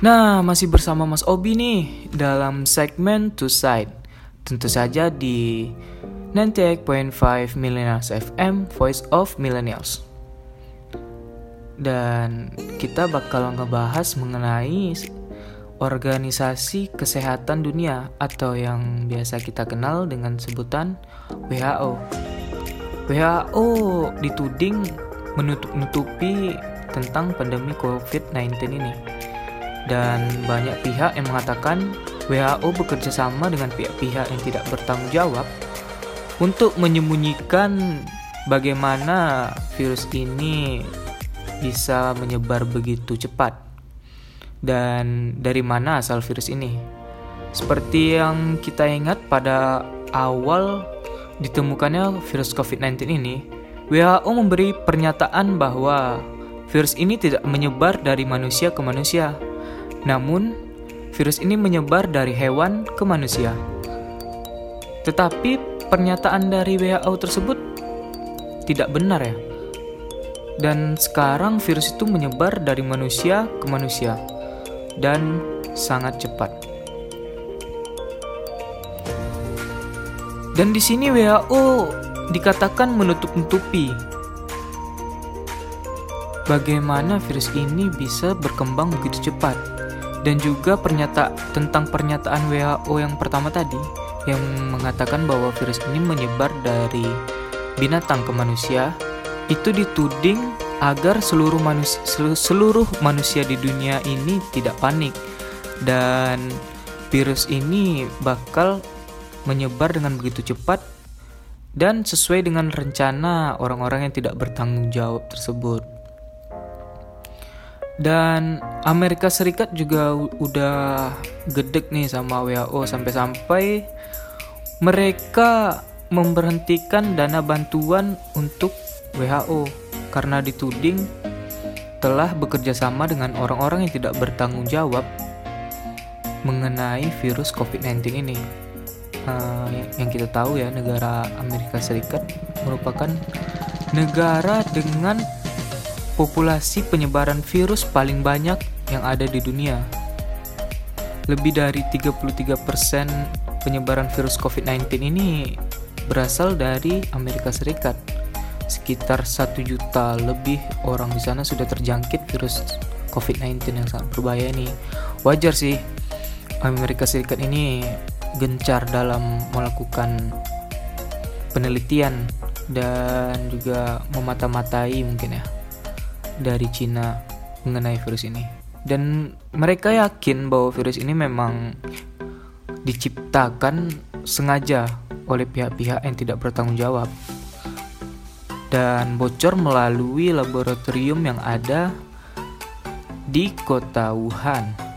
Nah, masih bersama Mas Obi nih dalam segmen Two Side. Tentu saja di 98.5 Millennials FM, Voice of Millennials. Dan kita bakal ngebahas mengenai Organisasi Kesehatan Dunia atau yang biasa kita kenal dengan sebutan WHO. WHO dituding menutup-nutupi tentang pandemi COVID-19 ini. Dan banyak pihak yang mengatakan WHO bekerja sama dengan pihak-pihak yang tidak bertanggung jawab untuk menyembunyikan bagaimana virus ini bisa menyebar begitu cepat dan dari mana asal virus ini. Seperti yang kita ingat pada awal ditemukannya virus COVID-19 ini, WHO memberi pernyataan bahwa virus ini tidak menyebar dari manusia ke manusia, namun virus ini menyebar dari hewan ke manusia. Tetapi pernyataan dari WHO tersebut tidak benar ya. Dan sekarang virus itu menyebar dari manusia ke manusia dan sangat cepat. Dan di sini WHO dikatakan menutup-nutupi bagaimana virus ini bisa berkembang begitu cepat. Dan juga pernyataan tentang pernyataan WHO yang pertama tadi yang mengatakan bahwa virus ini menyebar dari binatang ke manusia itu dituding agar seluruh manusia seluruh manusia di dunia ini tidak panik dan virus ini bakal menyebar dengan begitu cepat dan sesuai dengan rencana orang-orang yang tidak bertanggung jawab tersebut. Dan Amerika Serikat juga udah gedek nih sama WHO sampai-sampai mereka memberhentikan dana bantuan untuk WHO karena dituding telah bekerja sama dengan orang-orang yang tidak bertanggung jawab mengenai virus COVID-19 ini. Uh, yang kita tahu ya, negara Amerika Serikat merupakan negara dengan populasi penyebaran virus paling banyak yang ada di dunia. Lebih dari 33% penyebaran virus COVID-19 ini berasal dari Amerika Serikat. Sekitar 1 juta lebih orang di sana sudah terjangkit virus COVID-19 yang sangat berbahaya ini. Wajar sih Amerika Serikat ini gencar dalam melakukan penelitian dan juga memata-matai mungkin ya dari Cina mengenai virus ini. Dan mereka yakin bahwa virus ini memang diciptakan sengaja oleh pihak-pihak yang tidak bertanggung jawab dan bocor melalui laboratorium yang ada di kota Wuhan.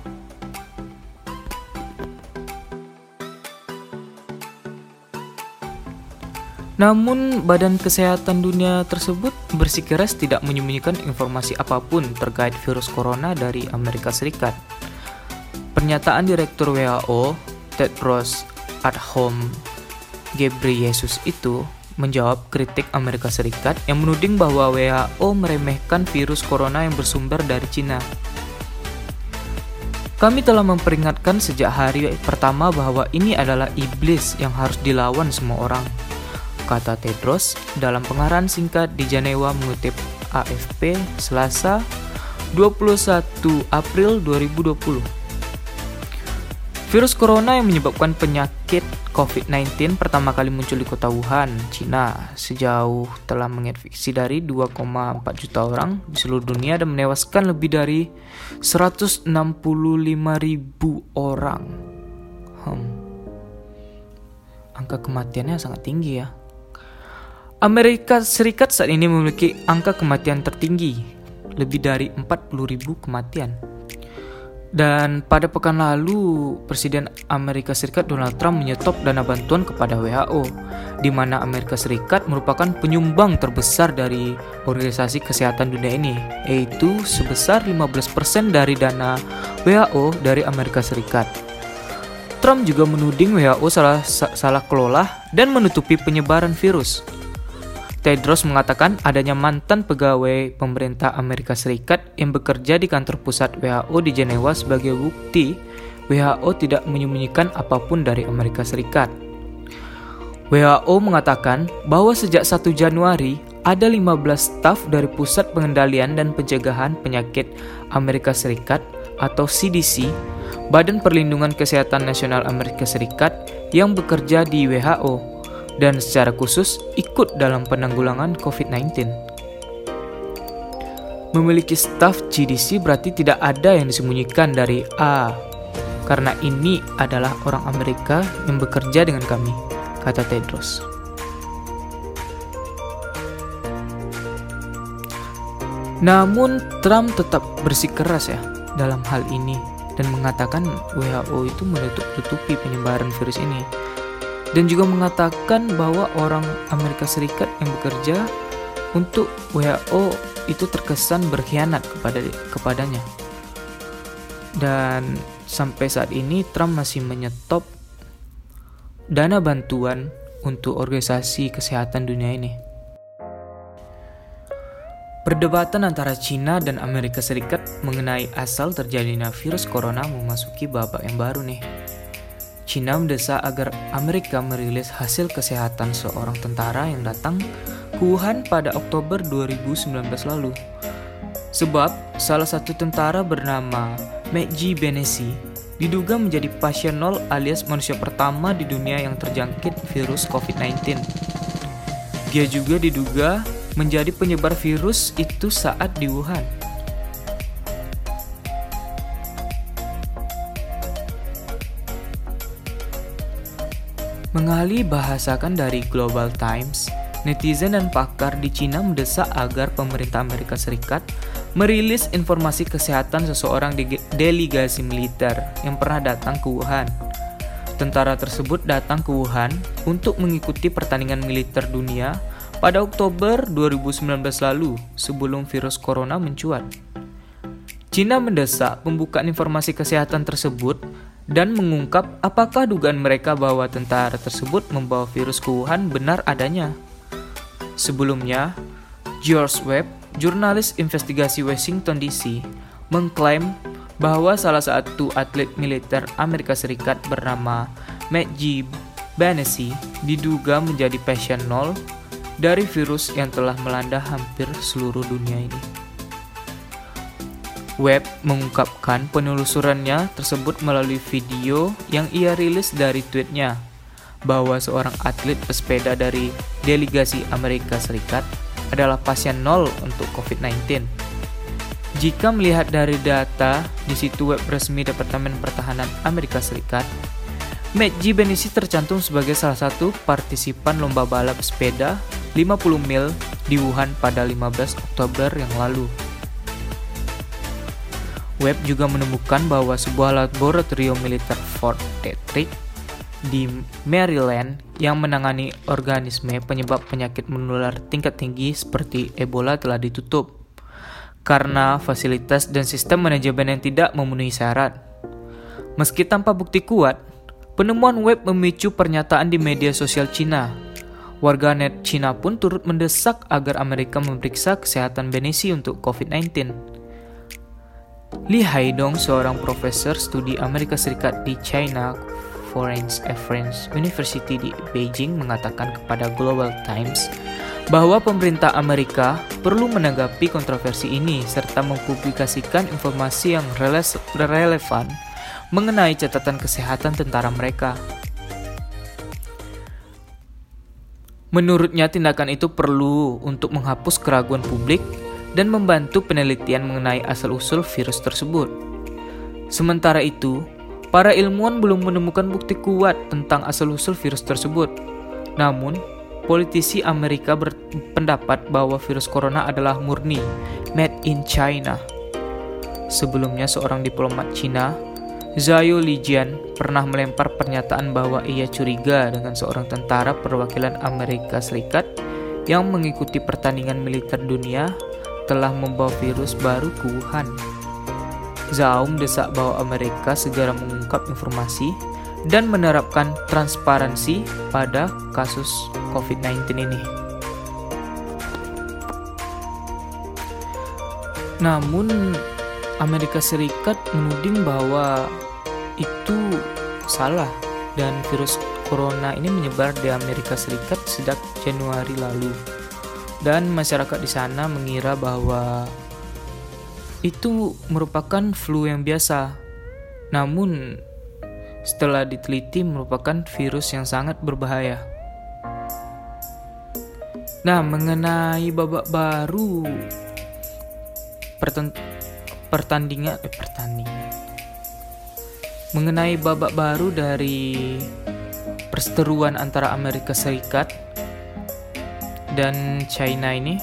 Namun, Badan Kesehatan Dunia tersebut bersikeras tidak menyembunyikan informasi apa pun terkait virus corona dari Amerika Serikat. Pernyataan Direktur WHO, Tedros Adhanom Ghebreyesus itu menjawab kritik Amerika Serikat yang menuding bahwa WHO meremehkan virus corona yang bersumber dari Cina. Kami telah memperingatkan sejak hari pertama bahwa ini adalah iblis yang harus dilawan semua orang kata Tedros dalam pengarahan singkat di Jenewa mengutip AFP Selasa 21 April 2020. Virus corona yang menyebabkan penyakit COVID-19 pertama kali muncul di kota Wuhan, Cina, sejauh telah menginfeksi dari 2,4 juta orang di seluruh dunia dan menewaskan lebih dari 165 ribu orang. Hmm. Angka kematiannya sangat tinggi ya. Amerika Serikat saat ini memiliki angka kematian tertinggi, lebih dari 40.000 kematian. Dan pada pekan lalu, Presiden Amerika Serikat Donald Trump menyetop dana bantuan kepada WHO, di mana Amerika Serikat merupakan penyumbang terbesar dari organisasi kesehatan dunia ini, yaitu sebesar 15% dari dana WHO dari Amerika Serikat. Trump juga menuding WHO salah, salah kelola dan menutupi penyebaran virus. Tedros mengatakan adanya mantan pegawai pemerintah Amerika Serikat yang bekerja di kantor pusat WHO di Jenewa sebagai bukti WHO tidak menyembunyikan apa pun dari Amerika Serikat. WHO mengatakan bahwa sejak 1 Januari ada 15 staf dari Pusat Pengendalian dan Pencegahan Penyakit Amerika Serikat atau CDC, Badan Perlindungan Kesehatan Nasional Amerika Serikat yang bekerja di WHO dan secara khusus ikut dalam penanggulangan COVID-19. Memiliki staf GDC berarti tidak ada yang disembunyikan dari A, karena ini adalah orang Amerika yang bekerja dengan kami, kata Tedros. Namun Trump tetap bersikeras ya dalam hal ini dan mengatakan WHO itu menutup-tutupi penyebaran virus ini dan juga mengatakan bahwa orang Amerika Serikat yang bekerja untuk WHO itu terkesan berkhianat kepada kepadanya. Dan sampai saat ini Trump masih menyetop dana bantuan untuk organisasi kesehatan dunia ini. Perdebatan antara China dan Amerika Serikat mengenai asal terjadinya virus corona memasuki babak yang baru nih. China mendesak agar Amerika merilis hasil kesehatan seorang tentara yang datang ke Wuhan pada Oktober 2019 lalu. Sebab salah satu tentara bernama Meiji Benesi diduga menjadi pasien nol alias manusia pertama di dunia yang terjangkit virus COVID-19. Dia juga diduga menjadi penyebar virus itu saat di Wuhan. Mengalih bahasakan dari Global Times, netizen dan pakar di Cina mendesak agar pemerintah Amerika Serikat merilis informasi kesehatan seseorang di delegasi militer yang pernah datang ke Wuhan. Tentara tersebut datang ke Wuhan untuk mengikuti pertandingan militer dunia pada Oktober 2019 lalu sebelum virus corona mencuat. China mendesak pembukaan informasi kesehatan tersebut dan mengungkap apakah dugaan mereka bahwa tentara tersebut membawa virus ke Wuhan benar adanya. Sebelumnya, George Webb, jurnalis investigasi Washington DC, mengklaim bahwa salah satu atlet militer Amerika Serikat bernama Matt G. Banesi diduga menjadi pasien nol dari virus yang telah melanda hampir seluruh dunia ini. Webb mengungkapkan penelusurannya tersebut melalui video yang ia rilis dari tweetnya bahwa seorang atlet pesepeda dari delegasi Amerika Serikat adalah pasien nol untuk COVID-19. Jika melihat dari data di situ web resmi Departemen Pertahanan Amerika Serikat, Matt G. Benisi tercantum sebagai salah satu partisipan lomba balap sepeda 50 mil di Wuhan pada 15 Oktober yang lalu. Webb juga menemukan bahwa sebuah laboratorium militer Fort Detrick di Maryland yang menangani organisme penyebab penyakit menular tingkat tinggi seperti Ebola telah ditutup karena fasilitas dan sistem manajemen yang tidak memenuhi syarat. Meski tanpa bukti kuat, Penemuan web memicu pernyataan di media sosial Cina. Warganet Cina pun turut mendesak agar Amerika memeriksa kesehatan Benesi untuk COVID-19. Li Haidong, seorang profesor studi Amerika Serikat di China Foreign Affairs University di Beijing mengatakan kepada Global Times bahwa pemerintah Amerika perlu menanggapi kontroversi ini serta mempublikasikan informasi yang relevan mengenai catatan kesehatan tentara mereka. Menurutnya, tindakan itu perlu untuk menghapus keraguan publik dan membantu penelitian mengenai asal-usul virus tersebut. Sementara itu, para ilmuwan belum menemukan bukti kuat tentang asal-usul virus tersebut. Namun, politisi Amerika berpendapat bahwa virus corona adalah murni made in China. Sebelumnya, seorang diplomat Cina Zhao Lijian pernah melempar pernyataan bahwa ia curiga dengan seorang tentara perwakilan Amerika Serikat yang mengikuti pertandingan militer dunia telah membawa virus baru ke Wuhan. Zhao mendesak bahwa Amerika segera mengungkap informasi dan menerapkan transparansi pada kasus COVID-19 ini. Namun, Amerika Serikat menuding bahwa itu salah dan virus corona ini menyebar di Amerika Serikat sejak Januari lalu. Dan masyarakat di sana mengira bahwa itu merupakan flu yang biasa. Namun setelah diteliti merupakan virus yang sangat berbahaya. Nah, mengenai babak baru pertandingan eh, pertandingan mengenai babak baru dari perseteruan antara Amerika Serikat dan China ini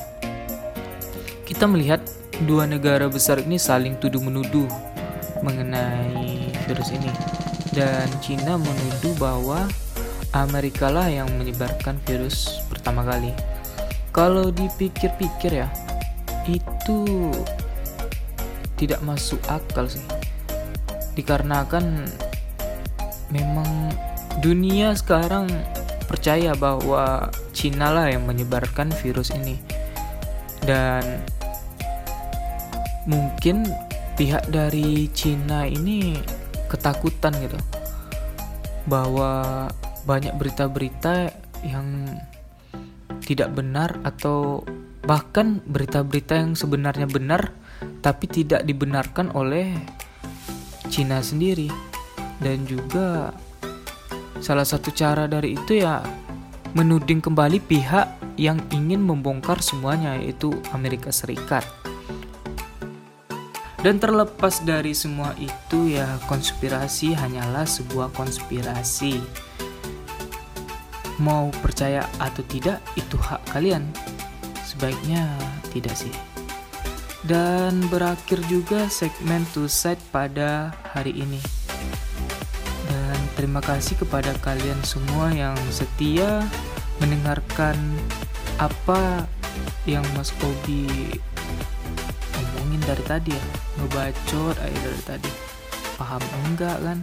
kita melihat dua negara besar ini saling tuduh menuduh mengenai virus ini. Dan China menuduh bahwa Amerika lah yang menyebarkan virus pertama kali. Kalau dipikir-pikir ya itu tidak masuk akal sih. Dikarenakan memang dunia sekarang percaya bahwa Cina lah yang menyebarkan virus ini. Dan mungkin pihak dari Cina ini ketakutan gitu bahwa banyak berita-berita yang tidak benar atau bahkan berita-berita yang sebenarnya benar tapi tidak dibenarkan oleh Cina sendiri. Dan juga salah satu cara dari itu ya menuding kembali pihak yang ingin membongkar semuanya yaitu Amerika Serikat. Dan terlepas dari semua itu ya konspirasi hanyalah sebuah konspirasi. Mau percaya atau tidak itu hak kalian. Sebaiknya tidak sih. Dan berakhir juga segmen to side pada hari ini. Terima kasih kepada kalian semua yang setia mendengarkan apa yang Mas Obi ngomongin dari tadi ya. Ngebacot aja dari tadi. Paham? Enggak kan?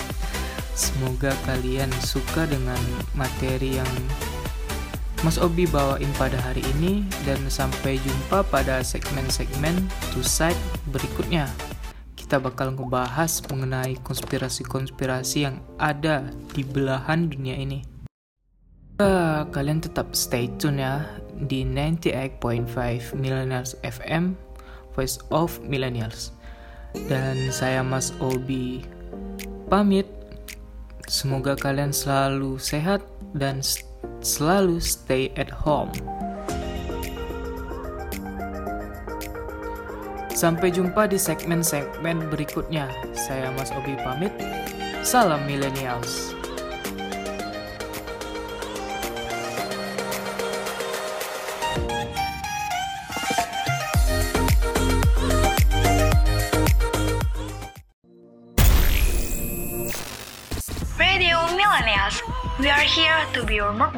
(laughs) Semoga kalian suka dengan materi yang Mas Obi bawain pada hari ini. Dan sampai jumpa pada segmen-segmen to side berikutnya kita bakal ngebahas mengenai konspirasi-konspirasi yang ada di belahan dunia ini. Uh, kalian tetap stay tune ya di 98.5 Millennials FM Voice of Millennials. Dan saya Mas Obi pamit. Semoga kalian selalu sehat dan selalu stay at home sampai jumpa di segmen-segmen berikutnya. Saya Mas Obi pamit. Salam millennials. Radio Millennials, we are here to be your mood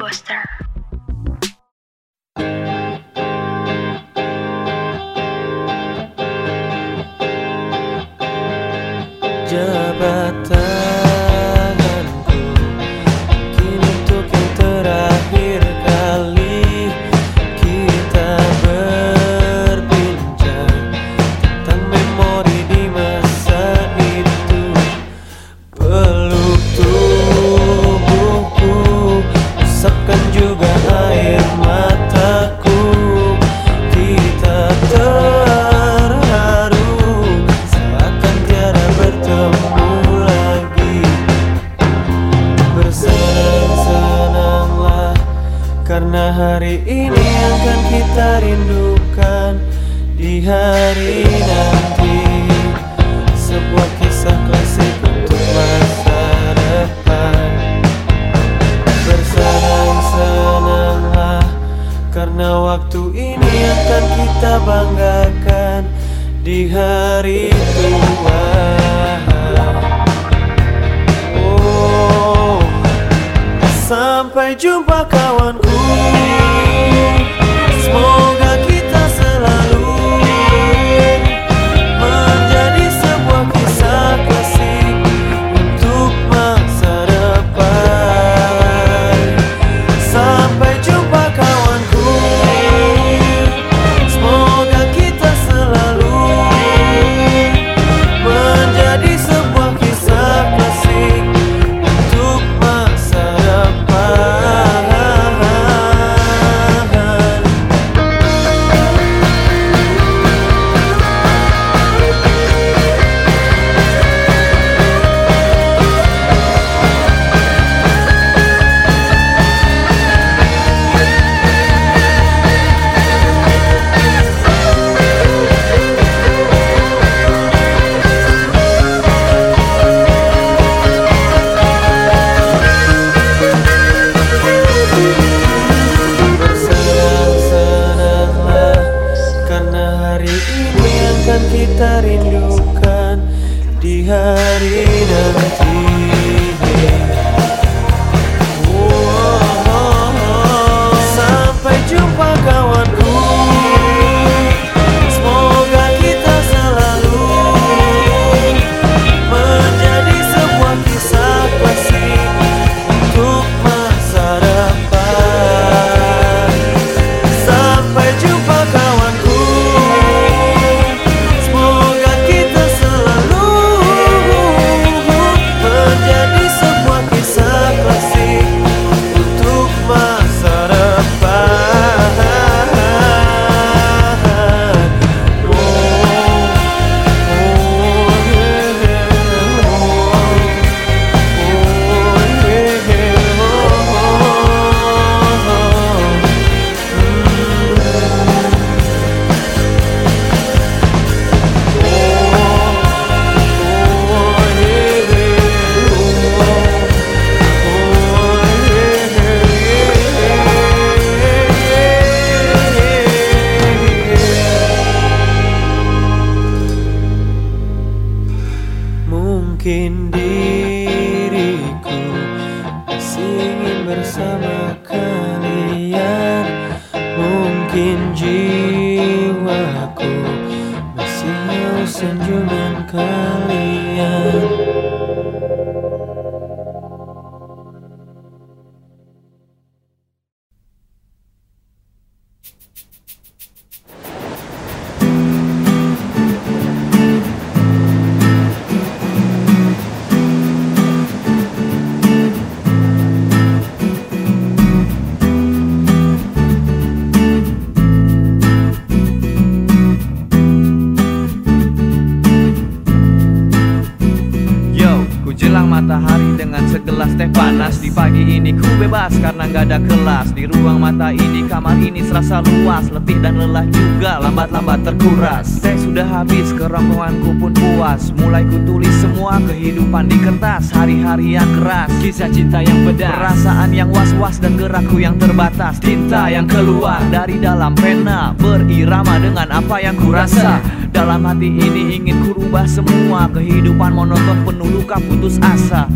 kerongkonganku pun puas. Mulai ku tulis semua kehidupan di kertas. Hari-hari yang keras, kisah cinta yang pedas. Perasaan yang was-was dan gerakku yang terbatas. Tinta yang keluar dari dalam pena. Berirama dengan apa yang ku rasa dalam hati ini ingin ku rubah semua Kehidupan monoton penuh luka putus asa.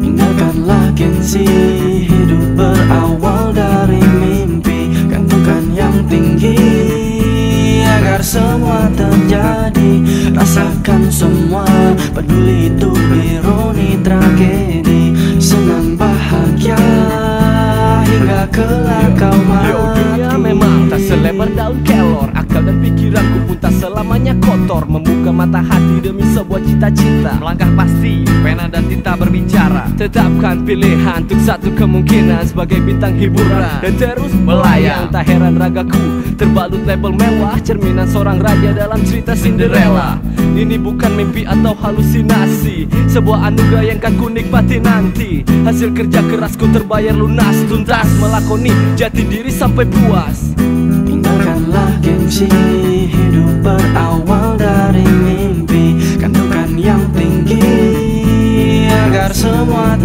Tinggalkanlah gengsi Hidup berawal semua terjadi. Rasakan semua Peduli itu ironi tragedi. Senang bahagia Hingga kelak kau mati kotor Membuka mata hati demi sebuah cita-cita. Melangkah pasti, pena dan tinta berbicara. Tetapkan pilihan untuk satu kemungkinan Sebagai bintang hiburan. Dan terus melayang. Tak heran ragaku Terbalut label mewah. Cerminan seorang raja dalam cerita Cinderella. Ini bukan mimpi atau halusinasi. Sebuah anugerah yang kan ku nikmati nanti. Hasil kerja kerasku terbayar lunas Tuntas. Melakoni jati diri sampai puas. Tinggalkanlah gengsi Hidup berawal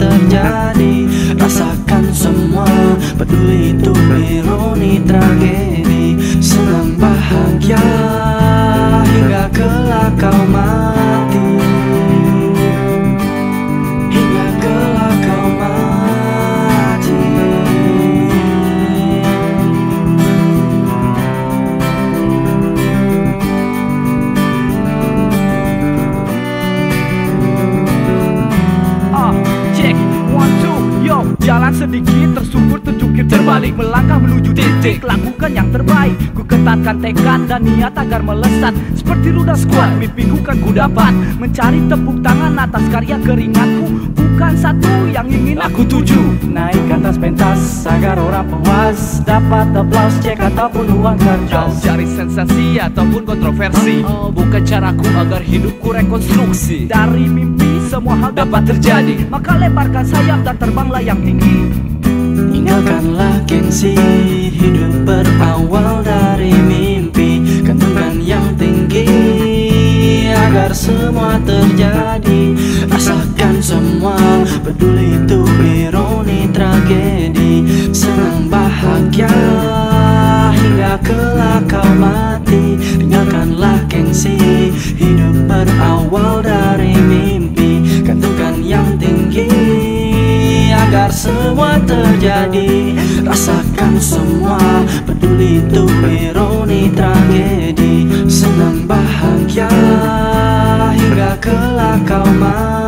terjadi. Rasakan semua Peduli itu ironi tragedi. Senang bahagia Hingga kelak kau mati sedikit tersungkur terjungkir terbalik Melangkah menuju titik, lakukan yang terbaik Ku ketatkan tekad dan niat agar melesat. Seperti ruda squad, mimpiku kan ku dapat. Mencari tepuk tangan atas karya keringatku Bukan satu yang ingin aku tuju. Naik ke atas pentas agar orang puas Dapat aplaus cek ataupun uang kertas. Cari sensasi ataupun kontroversi Bukan caraku agar hidupku rekonstruksi. Dari mimpi semua hal dapat terjadi Maka lebarkan sayap dan terbanglah yang tinggi Tinggalkanlah gengsi Hidup berawal dari mimpi Kentungan yang tinggi Agar semua terjadi. Rasakan semua Peduli itu ironi tragedi. Senang bahagia Hingga kelak kau mati. Tinggalkanlah gengsi Hidup berawal dari mimpi. agar semua terjadi. Rasakan semua peduli itu ironi tragedi. Senang bahagia hingga kelak kau mati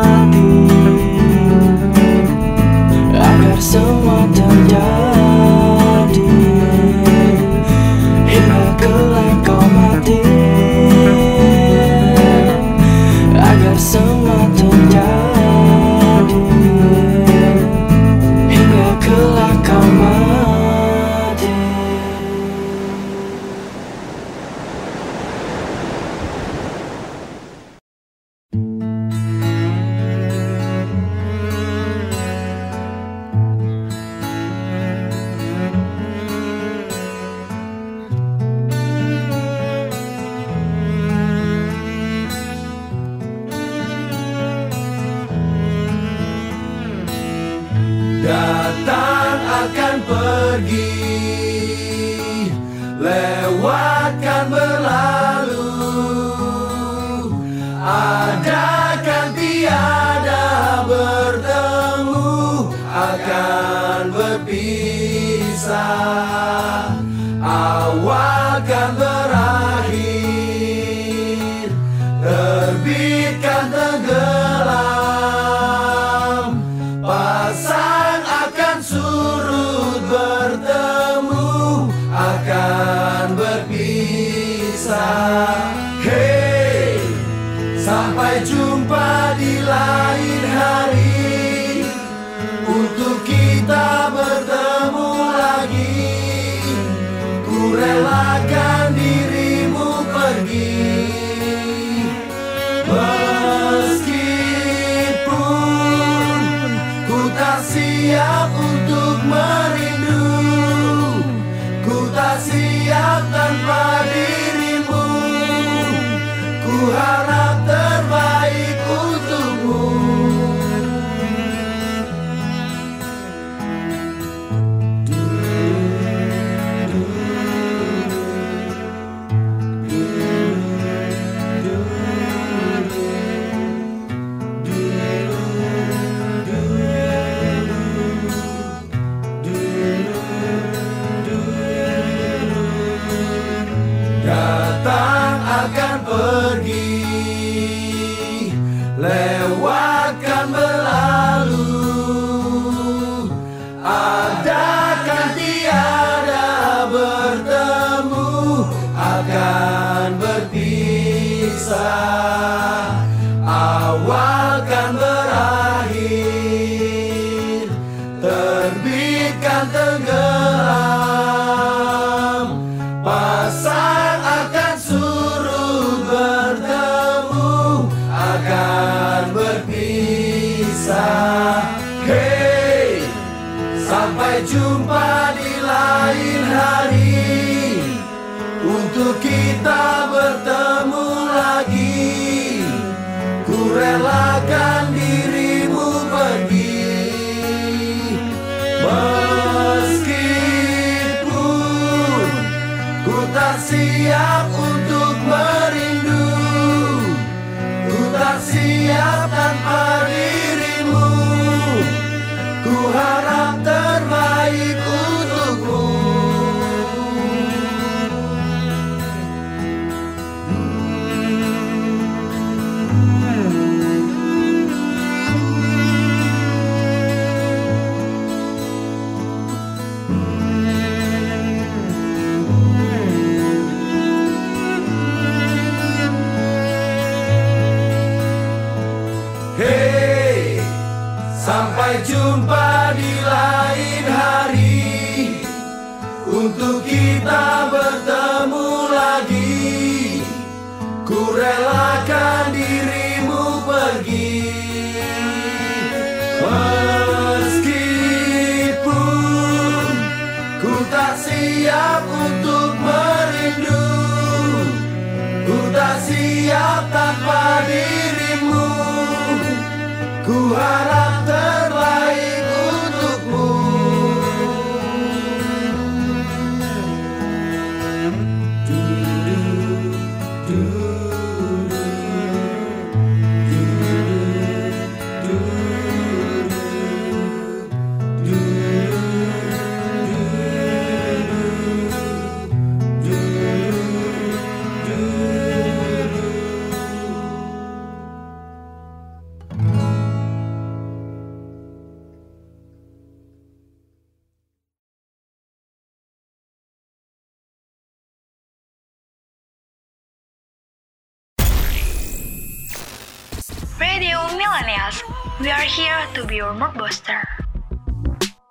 siap untuk merindu. Ku tak siap tanpa Sejak tanpa dirimu. Ku harap